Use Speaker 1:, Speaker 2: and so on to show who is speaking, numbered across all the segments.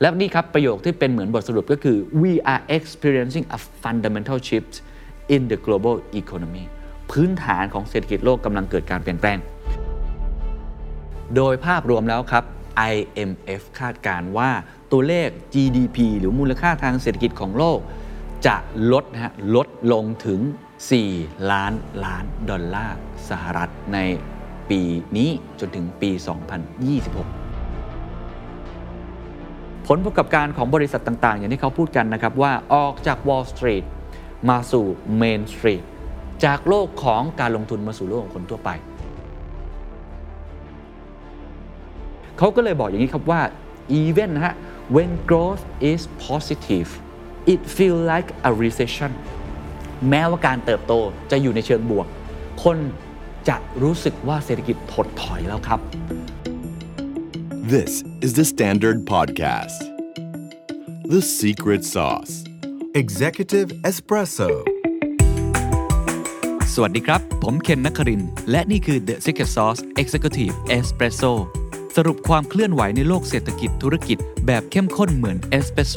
Speaker 1: และนี่ครับ ประโยคที่เป็นเหมือนบทสรุปก็คือ we are experiencing a fundamental shift in the global economy พื้นฐานของเศรษฐกิจโลกกำลังเกิดการเปลี่ยนแปลง โดยภาพรวมแล้วครับ IMF คาดการว่าตัวเลข GDP หรือมูลค่าทางเศรษฐกิจของโลก จะลดนะฮะลดลงถึง 4 ล้านล้านดอลลาร์สหรัฐในปีนี้จนถึงปี 2026 ผลประกอบการของบริษัทต่าง ๆ อย่างที่เขาพูดกันนะครับว่าออกจาก Wall Street มาสู่ Main Street จากโลกของการลงทุนมาสู่โลกของคนทั่วไป เขาก็เลยบอกอย่างนี้ครับว่า even นะฮะ when growth is positive it feel like a recession แม้ว่าการเติบโตจะอยู่ในเชิงบวก คนจะรู้สึกว่าเศรษฐกิจถดถอยแล้วครับ
Speaker 2: This is the Standard Podcast. The secret sauce.
Speaker 3: Executive Espresso
Speaker 1: สวัสดีครับ ผมเคนนักคริน และนี่คือ The Secret Sauce Executive Espresso สรุปความเคลื่อนไหวในโลกเศรษฐกิจธุรกิจแบบเข้มข้นเหมือนเอสเปรสโซ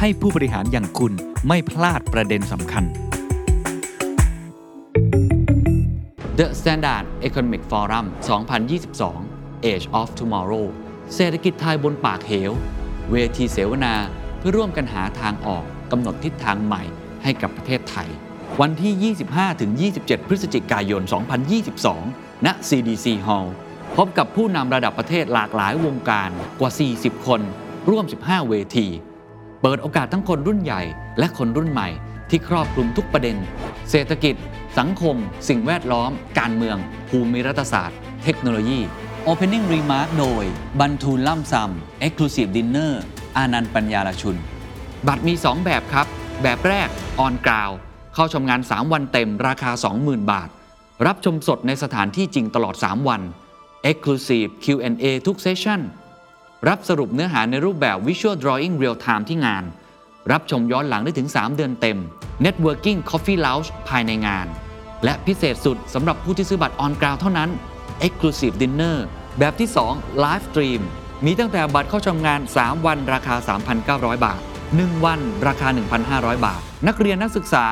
Speaker 1: ให้ผู้บริหารอย่างคุณไม่พลาดประเด็นสำคัญ The Standard Economic Forum 2022 Age of Tomorrow เศรษฐกิจไทยบนปากเหว เวทีเสวนาเพื่อร่วมกันหาทางออกกำหนดทิศทางใหม่ให้กับประเทศไทย วันที่ 25-27 พฤศจิกายน 2022 ณ CDC Hall พบกับผู้นำระดับประเทศหลากหลายวงการกว่า 40 คน ร่วม 15 เวที เปิดโอกาสทั้งคนรุ่นใหญ่ และคนรุ่นใหม่ ที่ครอบคลุมทุกประเด็น เศรษฐกิจ สังคม สิ่งแวดล้อม การเมือง ภูมิรัฐศาสตร์ เทคโนโลยี Opening Remark โดยบันทูลล่ำซำ Exclusive Dinner อานันต์ปัญญาลชุน บัตรมี 2 แบบครับ แบบแรกออนกราวเข้าชมงาน 3 วันเต็มราคา 20,000 บาท รับชมสดในสถานที่จริงตลอด 3 วัน Exclusive Q&A ทุกเซสชั่น รับสรุปเนื้อหาในรูปแบบ Visual Drawing Real Time ที่งาน รับชมย้อนหลังได้ถึง 3 เดือนเต็ม Networking Coffee Lounge ภายในงาน และพิเศษสุดสำหรับผู้ที่ซื้อบัตรออนกราวเท่านั้น Exclusive Dinner แบบที่ 2 Live Stream มีตั้งแต่บัตรเข้าชมงาน 3 วันราคา 3,900 บาท 1 วันราคา 1,500 บาท นักเรียนนักศึกษา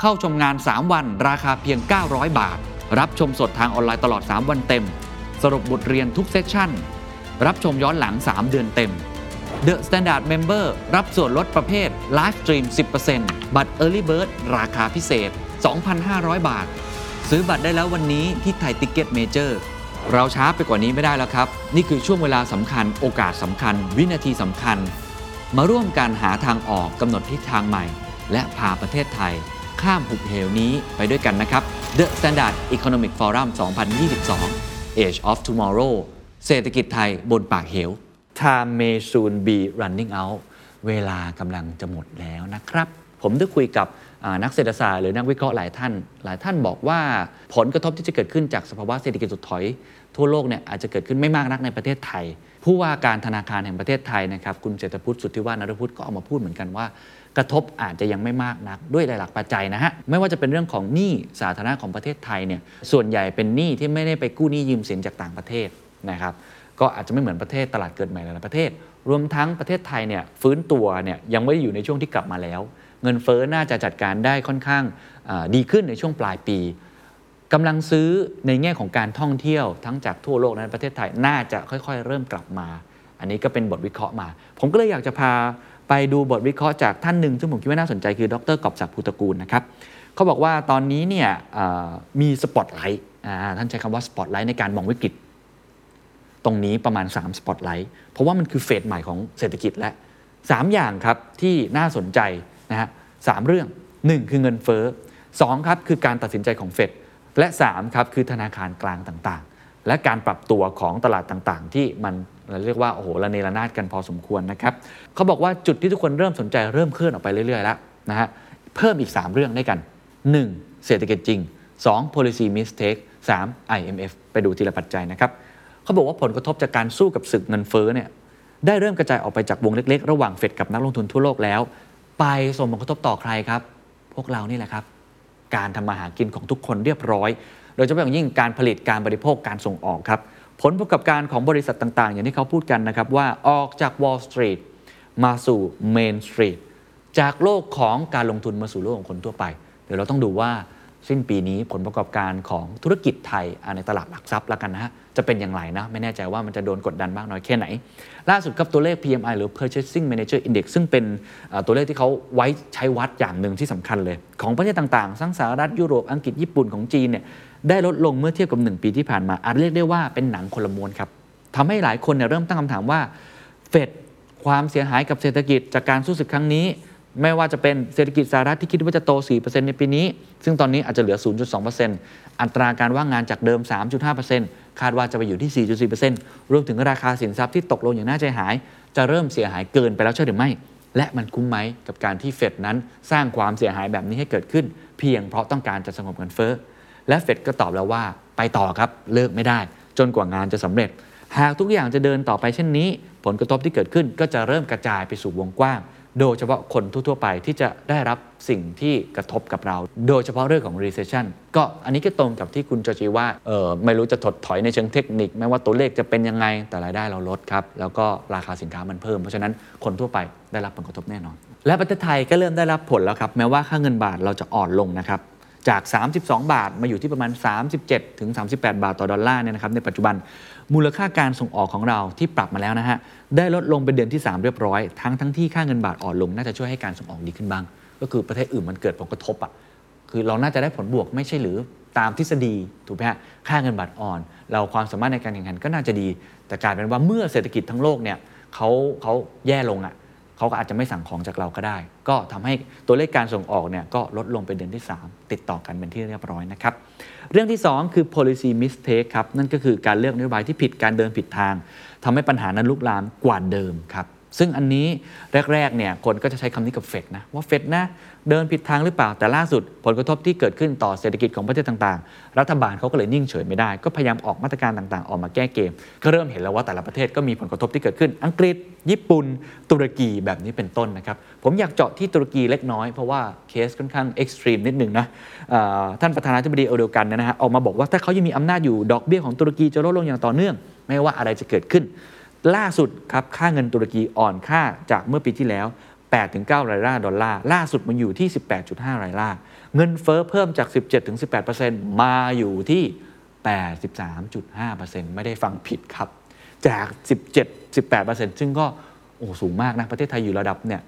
Speaker 1: เข้าชมงาน 3 วันราคาเพียง 900 บาท รับชมสดทางออนไลน์ตลอด 3 วันเต็ม สรุปบทเรียนทุก session รับชมย้อนหลัง 3 เดือนเต็ม The Standard Member รับส่วนลดประเภท Live Stream 10%บัตร Early Bird ราคาพิเศษ 2,500 บาท ซื้อบัตรได้แล้ววันนี้ที่ Thai Ticket Major เราช้าไปกว่านี้ไม่ได้แล้วครับ นี่คือช่วงเวลาสำคัญ โอกาสสำคัญ วินาทีสำคัญ มาร่วมกันหาทางออกกำหนดทิศทางใหม่ และพาประเทศไทย ข้ามหุบเหวนี้ไปด้วยกันนะครับ The Standard Economic Forum 2022 Age of Tomorrow เศรษฐกิจไทยบนปากเหว Time may soon be running out เวลากำลังจะหมดแล้วนะครับ ผมได้คุยกับ นักเศรษฐศาสตร์หรือนักวิเคราะห์หลายท่าน หลายท่านบอกว่าผลกระทบที่จะเกิดขึ้นจากสภาวะเศรษฐกิจถดถอย ทั่วโลกเนี่ยอาจจะเกิดขึ้นไม่มากนักในประเทศไทย ผู้ว่าการธนาคารแห่งประเทศไทยนะครับคุณเศรษฐพุทธสุทธิวานรพุทธก็ออกมาพูดเหมือนกันว่า กระทบอาจจะยังไม่มากนักด้วยหลายๆปัจจัยนะฮะไม่ว่าจะเป็นเรื่องของหนี้สาธารณะของประเทศไทยเนี่ยส่วนใหญ่เป็นหนี้ที่ไม่ได้ไปกู้หนี้ยืมสินจากต่างประเทศนะครับก็อาจจะไม่เหมือนประเทศตลาดเกิดใหม่หลายประเทศ รวมทั้งประเทศไทยเนี่ยฟื้นตัวเนี่ยยังไม่ได้อยู่ในช่วงที่กลับมาแล้ว เงินเฟ้อน่าจะจัดการได้ค่อนข้างดีขึ้นในช่วงปลายปีกำลังซื้อในแง่ของการท่องเที่ยวทั้งจากทั่วโลกและในประเทศไทยน่าจะค่อยๆ เริ่มกลับมา อันนี้ก็เป็นบทวิเคราะห์มา ผมก็เลยอยากจะพาไปดูบทวิเคราะห์จากท่านหนึ่งซึ่งผมคิดว่าน่าสนใจคือดร.กอบศักดิ์ภูตระกูลนะครับเขาบอกว่าตอนนี้เนี่ยมีสปอตไลท์ท่านใช้คำว่าสปอตไลท์ในการมองวิกฤตตรงนี้ประมาณ3สปอตไลท์เพราะว่ามันคือ phase ใหม่ของเศรษฐกิจและ 3 อย่างครับที่น่าสนใจนะฮะ สามเรื่อง 1 คือเงินเฟ้อ2ครับคือการตัดสินใจของเฟดและ3ครับคือธนาคารกลางต่างๆ และการปรับตัวของตลาดต่างๆ ที่มันเราเรียกว่าโอ้โหระเนระนาดกันพอสมควรนะครับเขาบอกว่าจุดที่ทุกคนเริ่มสนใจเริ่มเคลื่อนออกไปเรื่อยๆแล้วนะฮะเพิ่มอีก 3 เรื่องด้วยกัน 1. เศรษฐกิจจริง 2. policy mistake 3. IMF ไปดูทีละปัจจัยนะครับเขาบอกว่าผลกระทบจากการสู้กับศึกเงินเฟ้อเนี่ยได้เริ่มกระจายออกไปจากวงเล็กๆ ระหว่างเฟดกับนักลงทุนทั่วโลกแล้ว ไปส่งผลกระทบต่อใครครับ พวกเรานี่แหละครับ การทำมาหากินของทุกคนเรียบร้อย โดยเฉพาะอย่างยิ่งการผลิตการบริโภคการส่งออกครับ ผลประกอบการของบริษัทต่างๆ อย่างที่เขาพูดกันนะครับว่าออกจาก Wall Street มาสู่เมนสตรีทจากโลกของการลงทุนมาสู่โลกของคนทั่วไป เดี๋ยวเราต้องดูว่าสิ้นปีนี้ผลประกอบการของธุรกิจไทยในตลาดหลักทรัพย์แล้วกันนะฮะ จะเป็นอย่างไรนะไม่แน่ใจว่ามันจะโดนกดดันบ้างน้อยแค่ไหน ล่าสุดกับตัวเลข PMI หรือ Purchasing Manager Index ซึ่งเป็นตัวเลขที่เขาไว้ใช้วัดอย่างหนึ่งที่สำคัญเลย ของประเทศต่างๆ ทั้งสหรัฐยุโรปอังกฤษญี่ปุ่นของจีนเนี่ยได้ลดลงเมื่อเทียบกับ 1 ปีที่ผ่านมา อาจเรียกได้ว่าเป็นหนังคนละม้วนครับทำให้หลายคนเนี่ยเริ่มตั้งคำถามว่าเฟดความเสียหายกับเศรษฐกิจจากการสู้ศึกครั้งนี้ ไม่ว่าจะเป็นเศรษฐกิจสหรัฐที่คิดว่าจะโต 4%ในปีนี้ ซึ่งตอนนี้อาจจะเหลือ 0.2%อัตราการว่างงานจากเดิม 3.5%คาดว่าจะไปอยู่ที่ 4.4%รวมถึงราคาสินทรัพย์ที่ตกลงอย่างน่าใจหาย จะเริ่มเสียหายเกินไปแล้วใช่หรือไม่ และมันคุ้มไหมกับการที่เฟดนั้นสร้างความเสียหายแบบนี้ให้เกิดขึ้น เพียงเพราะต้องการจะสงบเงินเฟ้อและเฟดก็ตอบแล้วว่าไปต่อครับเลิกไม่ได้ จนกว่างานจะสำเร็จ หากทุกอย่างจะเดินต่อไปเช่นนี้ ผลกระทบที่เกิดขึ้นก็จะเริ่มกระจายไปสู่วงกว้าง โดยเฉพาะคนทั่วๆไปที่จะได้รับสิ่งที่กระทบกับเรา โดยเฉพาะเรื่องของ recession ก็อันนี้ก็ตรงกับที่คุณจอจีว่าเออไม่รู้จะถดถอยในเชิงเทคนิคไม่ว่าตัวเลขจะเป็นยังไงแต่รายได้เราลดครับ แล้วก็ราคาสินค้ามันเพิ่ม เพราะฉะนั้นคนทั่วไปได้รับผลกระทบแน่นอน และประเทศไทยก็เริ่มได้รับผลแล้วครับ แม้ว่าค่าเงินบาทเราจะอ่อนลงนะครับจาก 32 บาทมาอยู่ที่ประมาณ 37ถึง38 บาทต่อดอลลาร์เนี่ยนะครับในปัจจุบัน มูลค่าการส่งออกของเราที่ปรับมาแล้วนะฮะได้ลดลงเป็นเดือนที่ 3 เรียบร้อย ทั้งทั้งที่ค่าเงินบาทอ่อนลงน่าจะช่วยให้การส่งออกดีขึ้นบ้าง ก็คือประเทศอื่นมันเกิดผลกระทบอะคือเราน่าจะได้ผลบวกไม่ใช่หรือตามทฤษฎีถูกไหมฮะค่าเงินบาทอ่อน เราความสามารถในการแข่งขันก็น่าจะดี แต่กลายเป็นว่าเมื่อเศรษฐกิจทั้งโลกเนี่ยเขาเขาแย่ลงอะเขาก็อาจจะไม่สั่งของจากเราก็ได้ ก็ทำให้ตัวเลขการส่งออกเนี่ยก็ลดลงเป็นเดือนที่ 3 ติดต่อกันเป็นที่เรียบร้อยนะครับ เรื่องที่ 2 คือ policy mistake ครับ นั่นก็คือการเลือกนโยบายที่ผิดการเดินผิดทางทำให้ปัญหานั้นลุกลามกว่าเดิมครับ ซึ่งอันนี้แรกๆเนี่ยคนก็จะใช้คำนี้กับเฟดนะว่าเฟดนะเดินผิดทางหรือเปล่าแต่ล่าสุด ผลกระทบที่เกิดขึ้นต่อเศรษฐกิจของประเทศต่างๆ รัฐบาลเขาก็เลยนิ่งเฉยไม่ได้ ก็พยายามออกมาตรการต่างๆ ออกมาแก้เกม ก็เริ่มเห็นแล้วว่าแต่ละประเทศก็มีผลกระทบที่เกิดขึ้น อังกฤษ ญี่ปุ่น ตุรกีแบบนี้เป็นต้นนะครับผมอยากเจาะที่ตุรกีเล็กน้อยเพราะว่าเคสค่อนข้าง extreme นิดหนึ่งนะท่านประธานาธิบดีเออร์โดกันนะฮะออกมาบอกว่าถ้าเขายังมีอำนาจอยู่ดอกเบี้ยของตุรกีจะลดลงอย่างต่อเนื่อง ไม่ว่าอะไรจะเกิดขึ้น ล่าสุดครับค่าเงินตุรกีอ่อนค่าจากเมื่อปีที่แล้ว 8-9รายล่าดอลลาร์ล่าสุดมันอยู่ที่ 18.5รายล่าเงินเฟอ้อเพิ่มจาก 17-18%มาอยู่ที่ 83.5%ไม่ได้ฟังผิดครับ จาก 17-18%ซึ่งก็โอ้สูงมากนะ ประเทศไทยอยู่ระดับเนี่ย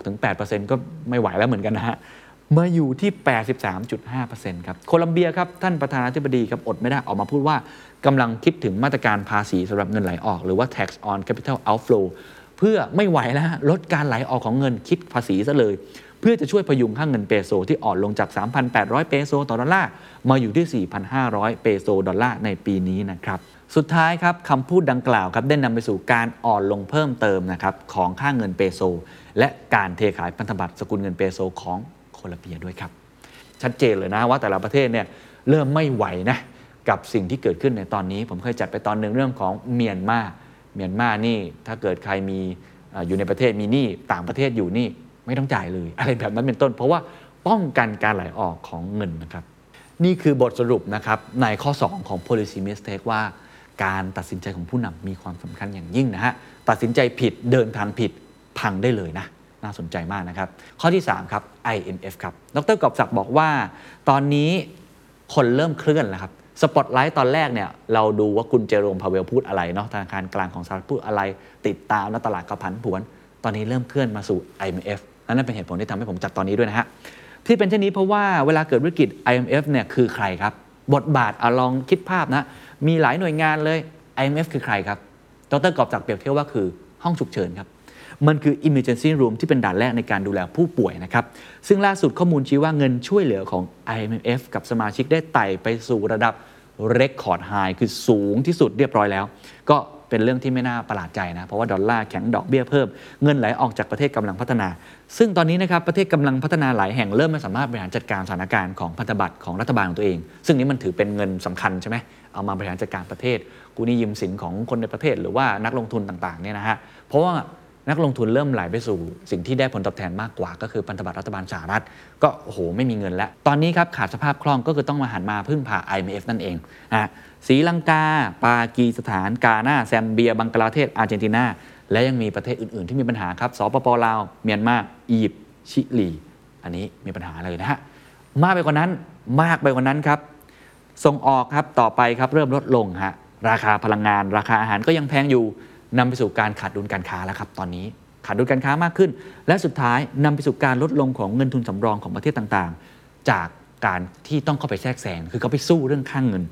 Speaker 1: 8-6-8%ก็ไม่ไหวแล้วเหมือนกันนะฮะ มาอยู่ที่ 83.5%ครับโคลัมเบียครับท่านประธานาธิบดีครับอดไม่ได้ออกมาพูดว่ากำลังคิดถึงมาตรการภาษีสำหรับเงินไหลออก หรือว่า tax on capital outflow เพื่อไม่ไหวแล้วลดการไหลออกของเงินคิดภาษีซะเลย เพื่อจะช่วยพยุงค่าเงินเปโซที่อ่อนลงจาก 3,800 เปโซต่อดอลลาร์มาอยู่ที่ 4,500 เปโซดอลลาร์ในปีนี้นะครับสุดท้ายครับคำพูดดังกล่าวครับได้นำไปสู่การอ่อนลงเพิ่มเติมนะครับของค่าเงินเปโซ และการเทขายพันธบัตรสกุลเงินเปโซของ โคลอมเบียด้วยครับ ชัดเจนเลยนะว่าแต่ละประเทศเนี่ยเริ่มไม่ไหวนะกับสิ่งที่เกิดขึ้นในตอนนี้ ผมเคยจัดไปตอนหนึ่งเรื่องของเมียนมาเมียนมานี่ถ้าเกิดใครมีอยู่ในประเทศมีหนี้ต่างประเทศอยู่นี่ไม่ต้องจ่ายเลย อะไรแบบนั้นเป็นต้น เพราะว่าป้องกันการไหลออกของเงินนะครับ นี่คือบทสรุปนะครับในข้อ 2 ของ policy mistake ว่า การตัดสินใจของผู้นำมีความสำคัญอย่างยิ่งนะฮะตัดสินใจผิดเดินทางผิดพังได้เลยนะ น่าสนใจมากนะครับ ข้อที่ 3 ครับ IMF ครับ ดรกอบศักดิ์บอกว่า ตอนนี้คนเริ่มเคลื่อนแล้วครับ สปอตไลท์ตอนแรกเนี่ยเราดูว่าคุณเจอโรมพาเวลพูดอะไรเนาะ ธนาคารกลางของสหรัฐพูดอะไร ติดตามแล้วตลาดก็ผันผวน ตอนนี้เริ่มเคลื่อนมาสู่ IMF นั่นเป็นเหตุผลที่ทำให้ผมจัดตอนนี้ด้วยนะฮะ ที่เป็นเช่นนี้เพราะว่าเวลาเกิดวิกฤต IMF เนี่ยคือใครครับ บทบาทอลองคิดภาพนะ มีหลายหน่วยงานเลย IMF คือใครครับ ดรกอบศักดิ์เปรียบเทียบว่าคือห้องฉุกเฉินครับ มันคือ emergency room ที่เป็นด่านแรกในการดูแลผู้ป่วยนะครับ ซึ่งล่าสุดข้อมูลชี้ว่าเงินช่วยเหลือของ IMF กับสมาชิกได้ไต่ไปสู่ระดับ record high คือสูงที่สุดเรียบร้อยแล้ว ก็เป็นเรื่องที่ไม่น่าประหลาดใจนะ เพราะว่าดอลลาร์แข็งดอกเบี้ยเพิ่ม เงินไหลออกจากประเทศกำลังพัฒนา ซึ่งตอนนี้นะครับประเทศกำลังพัฒนาหลายแห่งเริ่มไม่สามารถบริหารจัดการสถานการณ์ของพันธบัตรของรัฐบาลของตัวเอง ซึ่งนี้มันถือเป็นเงินสำคัญใช่ไหมเอามาบริหารจัดการประเทศ กูนี่ยืมสินของคนในประเทศ หรือว่านักลงทุนต่างๆเนี่ยนะฮะเพราะว่า นักลงทุนเริ่มไหลไปสู่สิ่งที่ได้ผลตอบแทนมากกว่า ก็คือพันธบัตรรัฐบาลสหรัฐ ก็โอ้โหไม่มีเงินแล้ว ตอนนี้ครับขาดสภาพคล่องก็คือต้องมาหันมาพึ่งพา IMF นั่นเองนะศรีลังกา ปากีสถาน กาหน้าแซมเบีย บังกลาเทศอาร์เจนตินา และยังมีประเทศอื่น ๆ ที่มีปัญหาครับสปปลาว เมียนมาอียิปต์ชิลี อันนี้มีปัญหาเลยนะฮะมากไปกว่านั้นมากไปกว่านั้นครับส่งออกครับต่อไปครับเริ่มลดลงฮะราคาพลังงาน ราคาอาหารก็ยังแพงอยู่ นำไปสู่การขาดดุลการค้าแล้วครับตอนนี้ขาดดุลการค้ามากขึ้น และสุดท้ายนำไปสู่การลดลงของเงินทุนสำรองของประเทศต่างๆ จากการที่ต้องเข้าไปแทรกแซงคือเขาไปสู้เรื่องค่างเงิน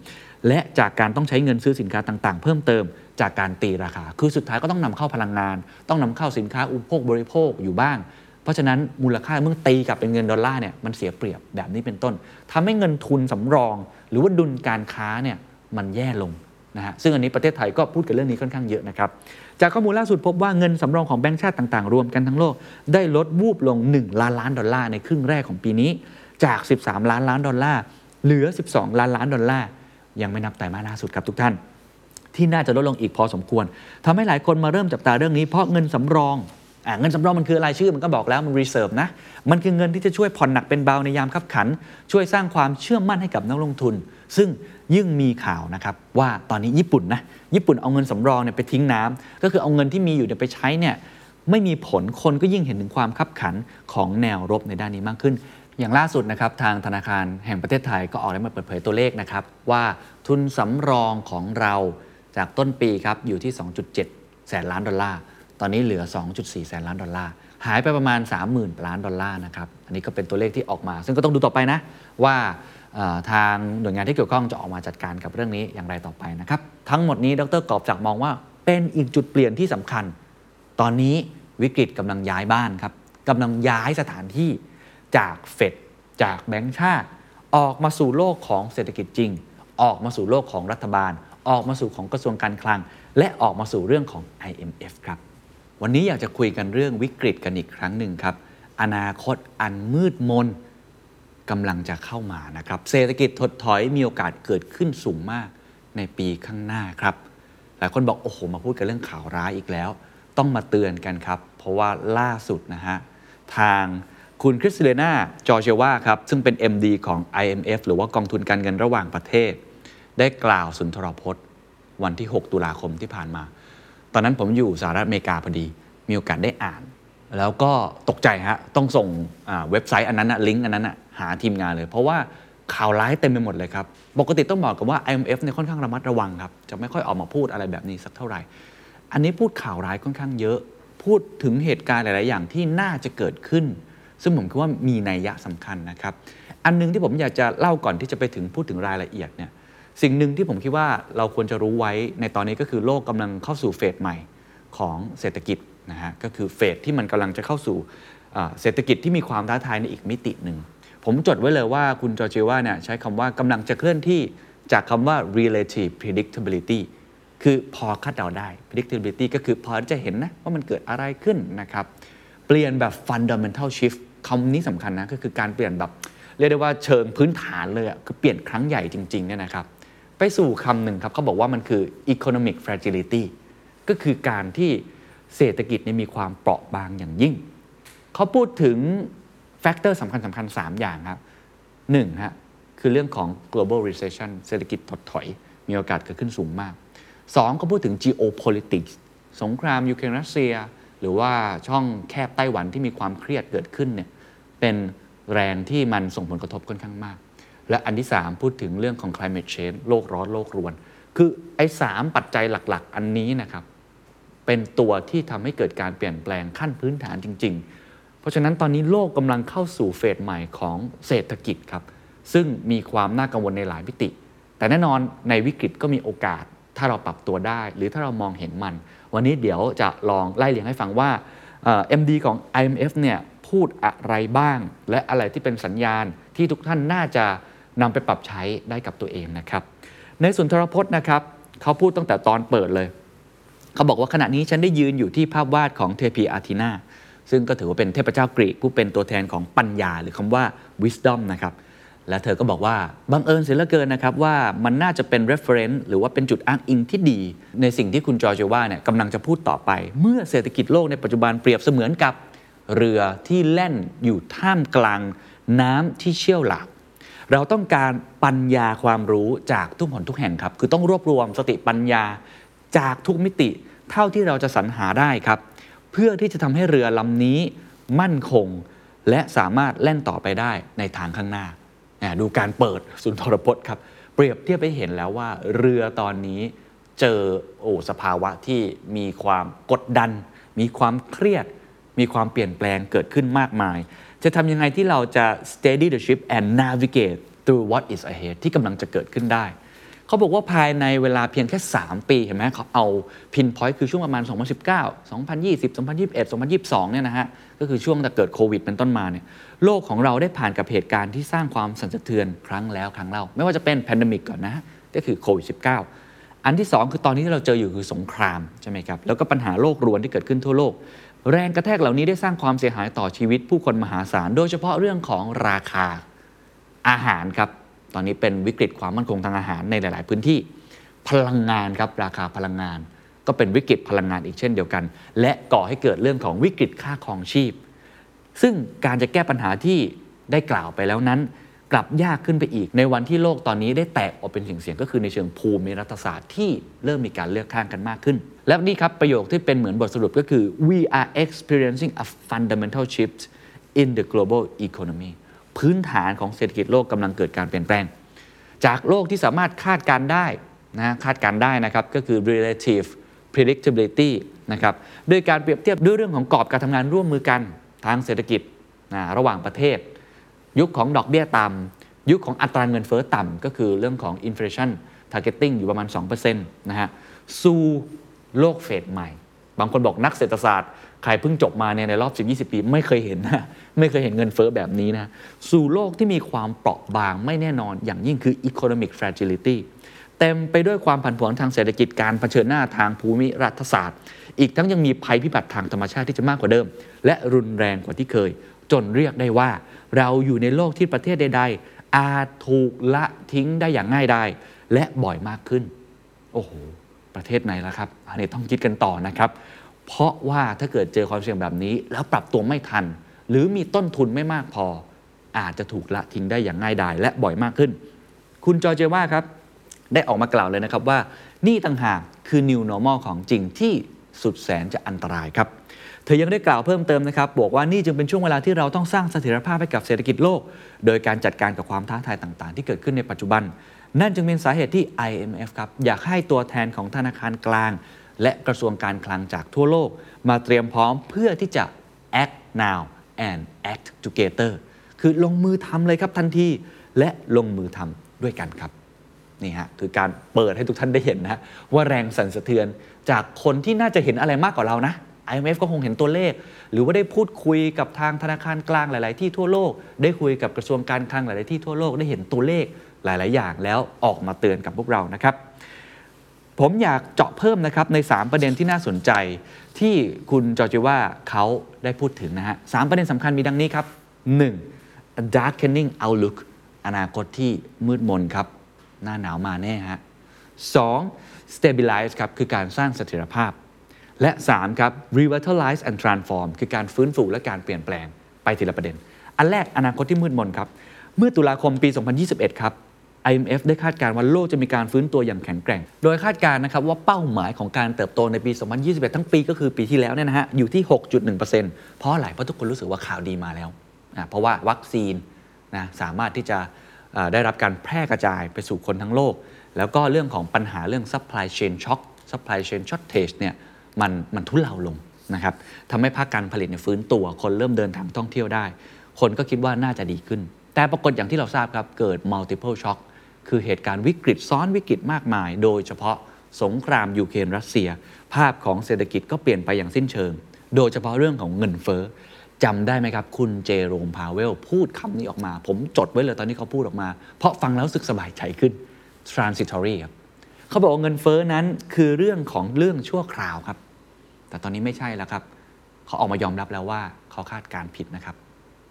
Speaker 1: และจากการต้องใช้เงินซื้อสินค้าต่างๆ เพิ่มเติมจากการตีราคา คือสุดท้ายก็ต้องนำเข้าพลังงาน ต้องนำเข้าสินค้าอุปโภคบริโภคอยู่บ้าง เพราะฉะนั้นมูลค่าเมื่อตีกลับเป็นเงินดอลลาร์เนี่ยมันเสียเปรียบแบบนี้เป็นต้นทำให้เงินทุนสำรอง หรือว่าดุลการค้าเนี่ยมันแย่ลง นะฮะซึ่งอันนี้ประเทศไทยก็พูดกันเรื่องนี้ค่อนข้างเยอะนะครับจากข้อมูลล่าสุดพบว่าเงินสำรองของแบงก์ชาติต่างๆ รวมกันทั้งโลก ได้ลดวูบลง 1 ล้านล้านดอลลาร์ในครึ่งแรกของปีนี้ จาก 13 ล้านล้านดอลลาร์เหลือ 12 ล้านล้านดอลลาร์ยังไม่นับไตรมาสล่าสุดครับทุกท่าน ที่น่าจะลดลงอีกพอสมควรทำให้หลายคนมาเริ่มจับตาเรื่องนี้เพราะเงินสำรองเงินสำรองมันคืออะไรชื่อมันก็บอกแล้วมัน reserve นะมันคือเงินที่จะช่วยผ่อนหนักเป็นเบาในยามคับขัน ช่วยสร้างความเชื่อมั่นให้กับนักลงทุน ซึ่งยิ่งมีข่าวนะครับว่าตอนนี้ญี่ปุ่นนะญี่ปุ่นเอาเงินสำรองเนี่ยไปทิ้งน้ำก็คือเอาเงินที่มีอยู่เนี่ยไปใช้เนี่ยไม่มีผลคนก็ยิ่งเห็นถึงความขับขันของแนวรบในด้านนี้มากขึ้น อย่างล่าสุดนะครับทางธนาคารแห่งประเทศไทยก็ออกมาเปิดเผยตัวเลขนะครับว่าทุนสำรองของเราจากต้นปีครับอยู่ที่ 2.7 แสนล้านดอลลาร์ตอนนี้เหลือ 2.4 แสนล้านดอลลาร์หายไปประมาณ 30,000ล้านดอลลาร์นะครับอันนี้ก็เป็นตัวเลขที่ออกมา ซึ่งก็ต้องดูต่อไปนะว่า ทางหน่วยงานที่เกี่ยวข้องจะออกมาจัดการกับเรื่องนี้อย่างไรต่อไปนะครับ ทั้งหมดนี้ดรกอบจากมองว่าเป็นอีกจุดเปลี่ยนที่สำคัญ ตอนนี้วิกฤตกำลังย้ายบ้านครับกำลังย้ายสถานที่จากเฟดจากแบงก์ชาติ ออกมาสู่โลกของเศรษฐกิจจริง ออกมาสู่โลกของรัฐบาล ออกมาสู่ของกระทรวงการคลัง และออกมาสู่เรื่องของ IMF ครับวันนี้อยากจะคุยกันเรื่องวิกฤตกันอีกครั้งหนึ่งครับ อนาคตอันมืดมน กำลังจะเข้ามานะครับเศรษฐกิจถดถอยมีโอกาสเกิดขึ้นสูงมากในปีข้างหน้าครับหลายคนบอกโอ้โหมาพูดกันเรื่องข่าวร้ายอีกแล้ว ต้องมาเตือนกันครับ เพราะว่าล่าสุดนะฮะทางคุณคริสเลนาจอเจวาครับซึ่งเป็น MD ของ IMF หรือว่ากองทุนการเงินระหว่างประเทศ ได้กล่าวสุนทรพจน์ วันที่ 6 ตุลาคมที่ผ่านมา ตอนนั้นผมอยู่สหรัฐอเมริกาพอดี มีโอกาสได้อ่าน แล้วก็ตกใจฮะต้องส่งเว็บไซต์อันนั้นนะลิงก์อันนั้นนะหาทีมงานเลย เพราะว่าข่าวร้ายเต็มไปหมดเลยครับ ปกติต้องบอกกันว่า IMF เนี่ยค่อนข้างระมัดระวังครับ จะไม่ค่อยออกมาพูดอะไรแบบนี้สักเท่าไหร่ อันนี้พูดข่าวร้ายค่อนข้างเยอะ พูดถึงเหตุการณ์หลาย ๆ อย่างที่น่าจะเกิดขึ้น ซึ่งผมคิดว่ามีนัยยะสำคัญนะครับ อันหนึงที่ผมอยากจะเล่าก่อนที่จะไปถึงพูดถึงรายละเอียดเนี่ย สิ่งหนึ่งที่ผมคิดว่าเราควรจะรู้ไว้ในตอนนี้ก็คือโลกกำลังเข้าสู่เฟสใหม่ของเศรษฐกิจ นะฮะก็คือเฟสที่มันกำลังจะเข้าสู่เศรษฐกิจที่มีความท้าทายในอีกมิติหนึ่ง ผมจดไว้เลยว่าคุณจอร์เจว่าเนี่ยใช้คำว่ากำลังจะเคลื่อนที่จากคำว่า relative predictability คือพอคาดเดาได้ predictability ก็คือพอจะเห็นนะว่ามันเกิดอะไรขึ้นนะครับ เปลี่ยนแบบ fundamental shift คำนี้สำคัญนะก็คือการเปลี่ยนแบบ เรียกได้ว่าเชิงพื้นฐานเลยอะคือเปลี่ยนครั้งใหญ่จริงๆเนี่ยนะครับ ไปสู่คำหนึ่งครับเขาบอกว่ามันคือ economic fragility ก็คือการที่ เศรษฐกิจเนี่ยมีความเปราะบางอย่างยิ่ง เขาพูดถึงแฟกเตอร์สำคัญสำคัญ3อย่างครับหนึ่งฮะคือเรื่องของ global recession เศรษฐกิจถดถอย มีโอกาสเกิดขึ้นสูงมาก 2 ก็พูดถึง geopolitics สงครามยูเครนรัสเซีย หรือว่าช่องแคบไต้หวันที่มีความเครียดเกิดขึ้นเนี่ยเป็นแรงที่มันส่งผลกระทบค่อนข้างมาก และอันที่ 3 พูดถึงเรื่องของ climate change โลกร้อนโลกรวน คือไอ้สามปัจจัยหลัก ๆ อันนี้นะครับ เป็นตัวที่ทำให้เกิดการเปลี่ยนแปลงขั้นพื้นฐานจริง ๆ เพราะฉะนั้นตอนนี้โลกกำลังเข้าสู่เฟสใหม่ของเศรษฐกิจครับ ซึ่งมีความน่ากังวลในหลายมิติ แต่แน่นอนในวิกฤตก็มีโอกาส ถ้าเราปรับตัวได้ หรือถ้าเรามองเห็นมัน วันนี้เดี๋ยวจะลองไล่เรียงให้ฟังว่าเอ่อ MD ของ IMF เนี่ยพูดอะไรบ้าง และอะไรที่เป็นสัญญาณที่ทุกท่านน่าจะนำไปปรับใช้ได้กับตัวเองนะครับ ในสุนทรพจน์นะครับเขาพูดตั้งแต่ตอนเปิดเลย เขาบอกว่าขณะนี้ฉันได้ยืนอยู่ที่ภาพวาดของเทพีอาทีนาซึ่งก็ถือว่าเป็นเทพเจ้ากรีกผู้เป็นตัวแทนของปัญญา หรือคำว่า wisdom นะครับและเธอก็บอกว่าบังเอิญเสียเหลือเกินนะครับว่ามันน่าจะเป็น reference หรือว่าเป็นจุดอ้างอิงที่ดี ในสิ่งที่คุณจอร์จว่าเนี่ยกำลังจะพูดต่อไป เมื่อเศรษฐกิจโลกในปัจจุบันเปรียบเสมือนกับเรือที่แล่นอยู่ท่ามกลางน้ำที่เชี่ยวหลากเราต้องการปัญญาความรู้จากทุกหนทุกแห่งครับ คือต้องรวบรวมสติปัญญา จากทุกมิติเท่าที่เราจะสรรหาได้ครับ เพื่อที่จะทำให้เรือลำนี้มั่นคง และสามารถแล่นต่อไปได้ในทางข้างหน้า ดูการเปิดสุนทรพจน์ครับ เปรียบเทียบไปเห็นแล้วว่า เรือตอนนี้เจอโอ้สภาวะที่มีความกดดัน มีความเครียด มีความเปลี่ยนแปลงเกิดขึ้นมากมาย จะทำยังไงที่เราจะ steady the ship and navigate through what is ahead ที่กำลังจะเกิดขึ้นได้ เขาบอกว่าภายในเวลาเพียงแค่ 3 ปีเห็นไหมเขาเอาพินพอยต์คือช่วงประมาณ 2019 2020 2021 2022 เนี่ยนะฮะ ก็คือช่วงแต่เกิดโควิดเป็นต้นมาเนี่ยโลกของเราได้ผ่านกับเหตุการณ์ที่สร้างความสั่นสะเทือนครั้งแล้วครั้งเล่า ไม่ว่าจะเป็นแพนดมิกก่อนนะก็คือโควิด -19 อันที่ 2 คือตอนนี้ที่เราเจออยู่คือสงครามใช่ไหมครับแล้วก็ปัญหาโลกรวนที่เกิดขึ้นทั่วโลกแรงกระแทกเหล่านี้ได้สร้างความเสียหายต่อชีวิตผู้คนมหาศาล โดยเฉพาะเรื่องของราคาอาหารครับ ตอนนี้เป็นวิกฤตความมั่นคงทางอาหารในหลาย ๆ พื้นที่ พลังงานครับราคาพลังงาน ก็เป็นวิกฤตพลังงานอีกเช่นเดียวกัน และก่อให้เกิดเรื่องของวิกฤตค่าครองชีพ ซึ่งการจะแก้ปัญหาที่ได้กล่าวไปแล้วนั้น กลับยากขึ้นไปอีกในวันที่โลกตอนนี้ได้แตกออกเป็นเสียงๆก็คือในเชิงภูมิรัฐศาสตร์ที่เริ่มมีการเลือกข้างกันมากขึ้น และนี่ครับประโยคที่เป็นเหมือนบทสรุปก็คือ we are experiencing a fundamental shift in the global economy พื้นฐานของเศรษฐกิจโลกกำลังเกิดการเปลี่ยนแปลง จากโลกที่สามารถคาดการได้นะคาดการได้นะครับก็คือ relative predictability นะครับโดยการเปรียบเทียบด้วยเรื่องของกรอบการทำงานร่วมมือกันทางเศรษฐกิจนะระหว่างประเทศ ยุคของดอกเบี้ยต่ำยุคของอัตราเงินเฟ้อต่ำก็คือเรื่องของ inflation targeting อยู่ประมาณ 2%นะฮะสู่โลกเฟสใหม่ บางคนบอกนักเศรษฐศาสตร์ ใครเพิ่งจบมาเนี่ยในรอบ 10-20 ปี ไม่เคยเห็นนะไม่เคยเห็นเงินเฟ้อแบบนี้นะ สู่โลกที่มีความเปราะบางไม่แน่นอนอย่างยิ่งคือ economic fragility เต็มไปด้วยความผันผวนทางเศรษฐกิจการเผชิญหน้าทางภูมิรัฐศาสตร์ อีกทั้งยังมีภัยพิบัติทางธรรมชาติที่จะมากกว่าเดิม และรุนแรงกว่าที่เคย จนเรียกได้ว่า เราอยู่ในโลกที่ประเทศใด ๆ อาจถูกละทิ้งได้อย่างง่ายดายและบ่อยมากขึ้น โอ้โหประเทศไหนล่ะครับอันนี้ต้องคิดกันต่อนะครับ เพราะว่าถ้าเกิดเจอความเสี่ยงแบบนี้ แล้วปรับตัวไม่ทัน หรือมีต้นทุนไม่มากพอ อาจจะถูกละทิ้งได้อย่างง่ายดายและบ่อยมากขึ้น คุณจอเจว่าครับ ได้ออกมากล่าวเลยนะครับว่า นี่ต่างหากคือ new normal ของจริงที่สุดแสนจะอันตรายครับ เธอยังได้กล่าวเพิ่มเติมนะครับบอกว่านี่จึงเป็นช่วงเวลาที่เราต้องสร้างเสถียรภาพให้กับเศรษฐกิจโลก โดยการจัดการกับความท้าทายต่าง ๆ ที่เกิดขึ้นในปัจจุบัน นั่นจึงเป็นสาเหตุที่ IMF ครับอยากให้ตัวแทนของธนาคารกลาง และกระทรวงการคลังจากทั่วโลก มาเตรียมพร้อมเพื่อที่จะ act now and act together คือลงมือทำเลยครับทันที และลงมือทำด้วยกันครับนี่ฮะคือการเปิดให้ทุกท่านได้เห็นนะว่าแรงสั่นสะเทือนจากคนที่น่าจะเห็นอะไรมากกว่าเรานะ IMF ก็คงเห็นตัวเลข หรือว่าได้พูดคุยกับทางธนาคารกลางหลาย ๆ ที่ทั่วโลก ได้คุยกับกระทรวงการคลังหลาย ๆ ที่ทั่วโลกได้เห็นตัวเลขหลาย ๆ อย่างแล้วออกมาเตือนกับพวกเรานะครับ ผมอยากเจาะเพิ่มนะครับใน 3 ประเด็นที่น่าสนใจ ที่คุณจอร์จิว่าเขาได้พูดถึงนะฮะสประเด็นสำคัญมีดังนี้ครับ 1. darkening outlook อนาคตที่มืดมนครับ หน้าหนาวมาแน่ฮะ 2. stabilize ครับคือการสร้างเสถียรภาพ และ 3 ครับ revitalize and transform คือการฟื้นฟูและการเปลี่ยนแปลงไปทีละประเด็น อันแรกอนาคตที่มืดมนครับ เมื่อตุลาคมปี 2021 ครับ IMF ได้คาดการณ์ว่าโลกจะมีการฟื้นตัวอย่างแข็งแกร่ง โดยคาดการณ์นะครับว่าเป้าหมายของการเติบโตในปี 2021 ทั้งปีก็คือปีที่แล้วเนี่ยนะฮะอยู่ที่ 6.1%เพราะอะไรเพราะทุกคนรู้สึกว่าข่าวดีมาแล้วนะเพราะว่าวัคซีนนะสามารถที่จะได้รับการแพร่กระจายไปสู่คนทั้งโลก แล้วก็เรื่องของปัญหาเรื่อง supply chain shock supply chain shortage เนี่ยมันมันทุเลาลงนะครับทำให้ภาคการผลิตเนี่ยฟื้นตัว คนเริ่มเดินทางท่องเที่ยวได้ คนก็คิดว่าน่าจะดีขึ้น แต่ปรากฏอย่างที่เราทราบครับ เกิด multiple shock คือเหตุการณ์วิกฤตซ้อนวิกฤตมากมาย โดยเฉพาะสงครามยูเครนรัสเซีย ภาพของเศรษฐกิจก็เปลี่ยนไปอย่างสิ้นเชิง โดยเฉพาะเรื่องของเงินเฟ้อจำได้ไหมครับ คุณเจโรมพาเวล พูดคำนี้ออกมา ผมจดไว้เลยตอนนี้เขาพูดออกมา เพราะฟังแล้วสึกสบายใจขึ้น transitory ครับเขาบอกว่าเงินเฟ้อนั้นคือเรื่องของเรื่องชั่วคราวครับ แต่ตอนนี้ไม่ใช่แล้วครับ เขาออกมายอมรับแล้วว่าเขาคาดการผิดนะครับ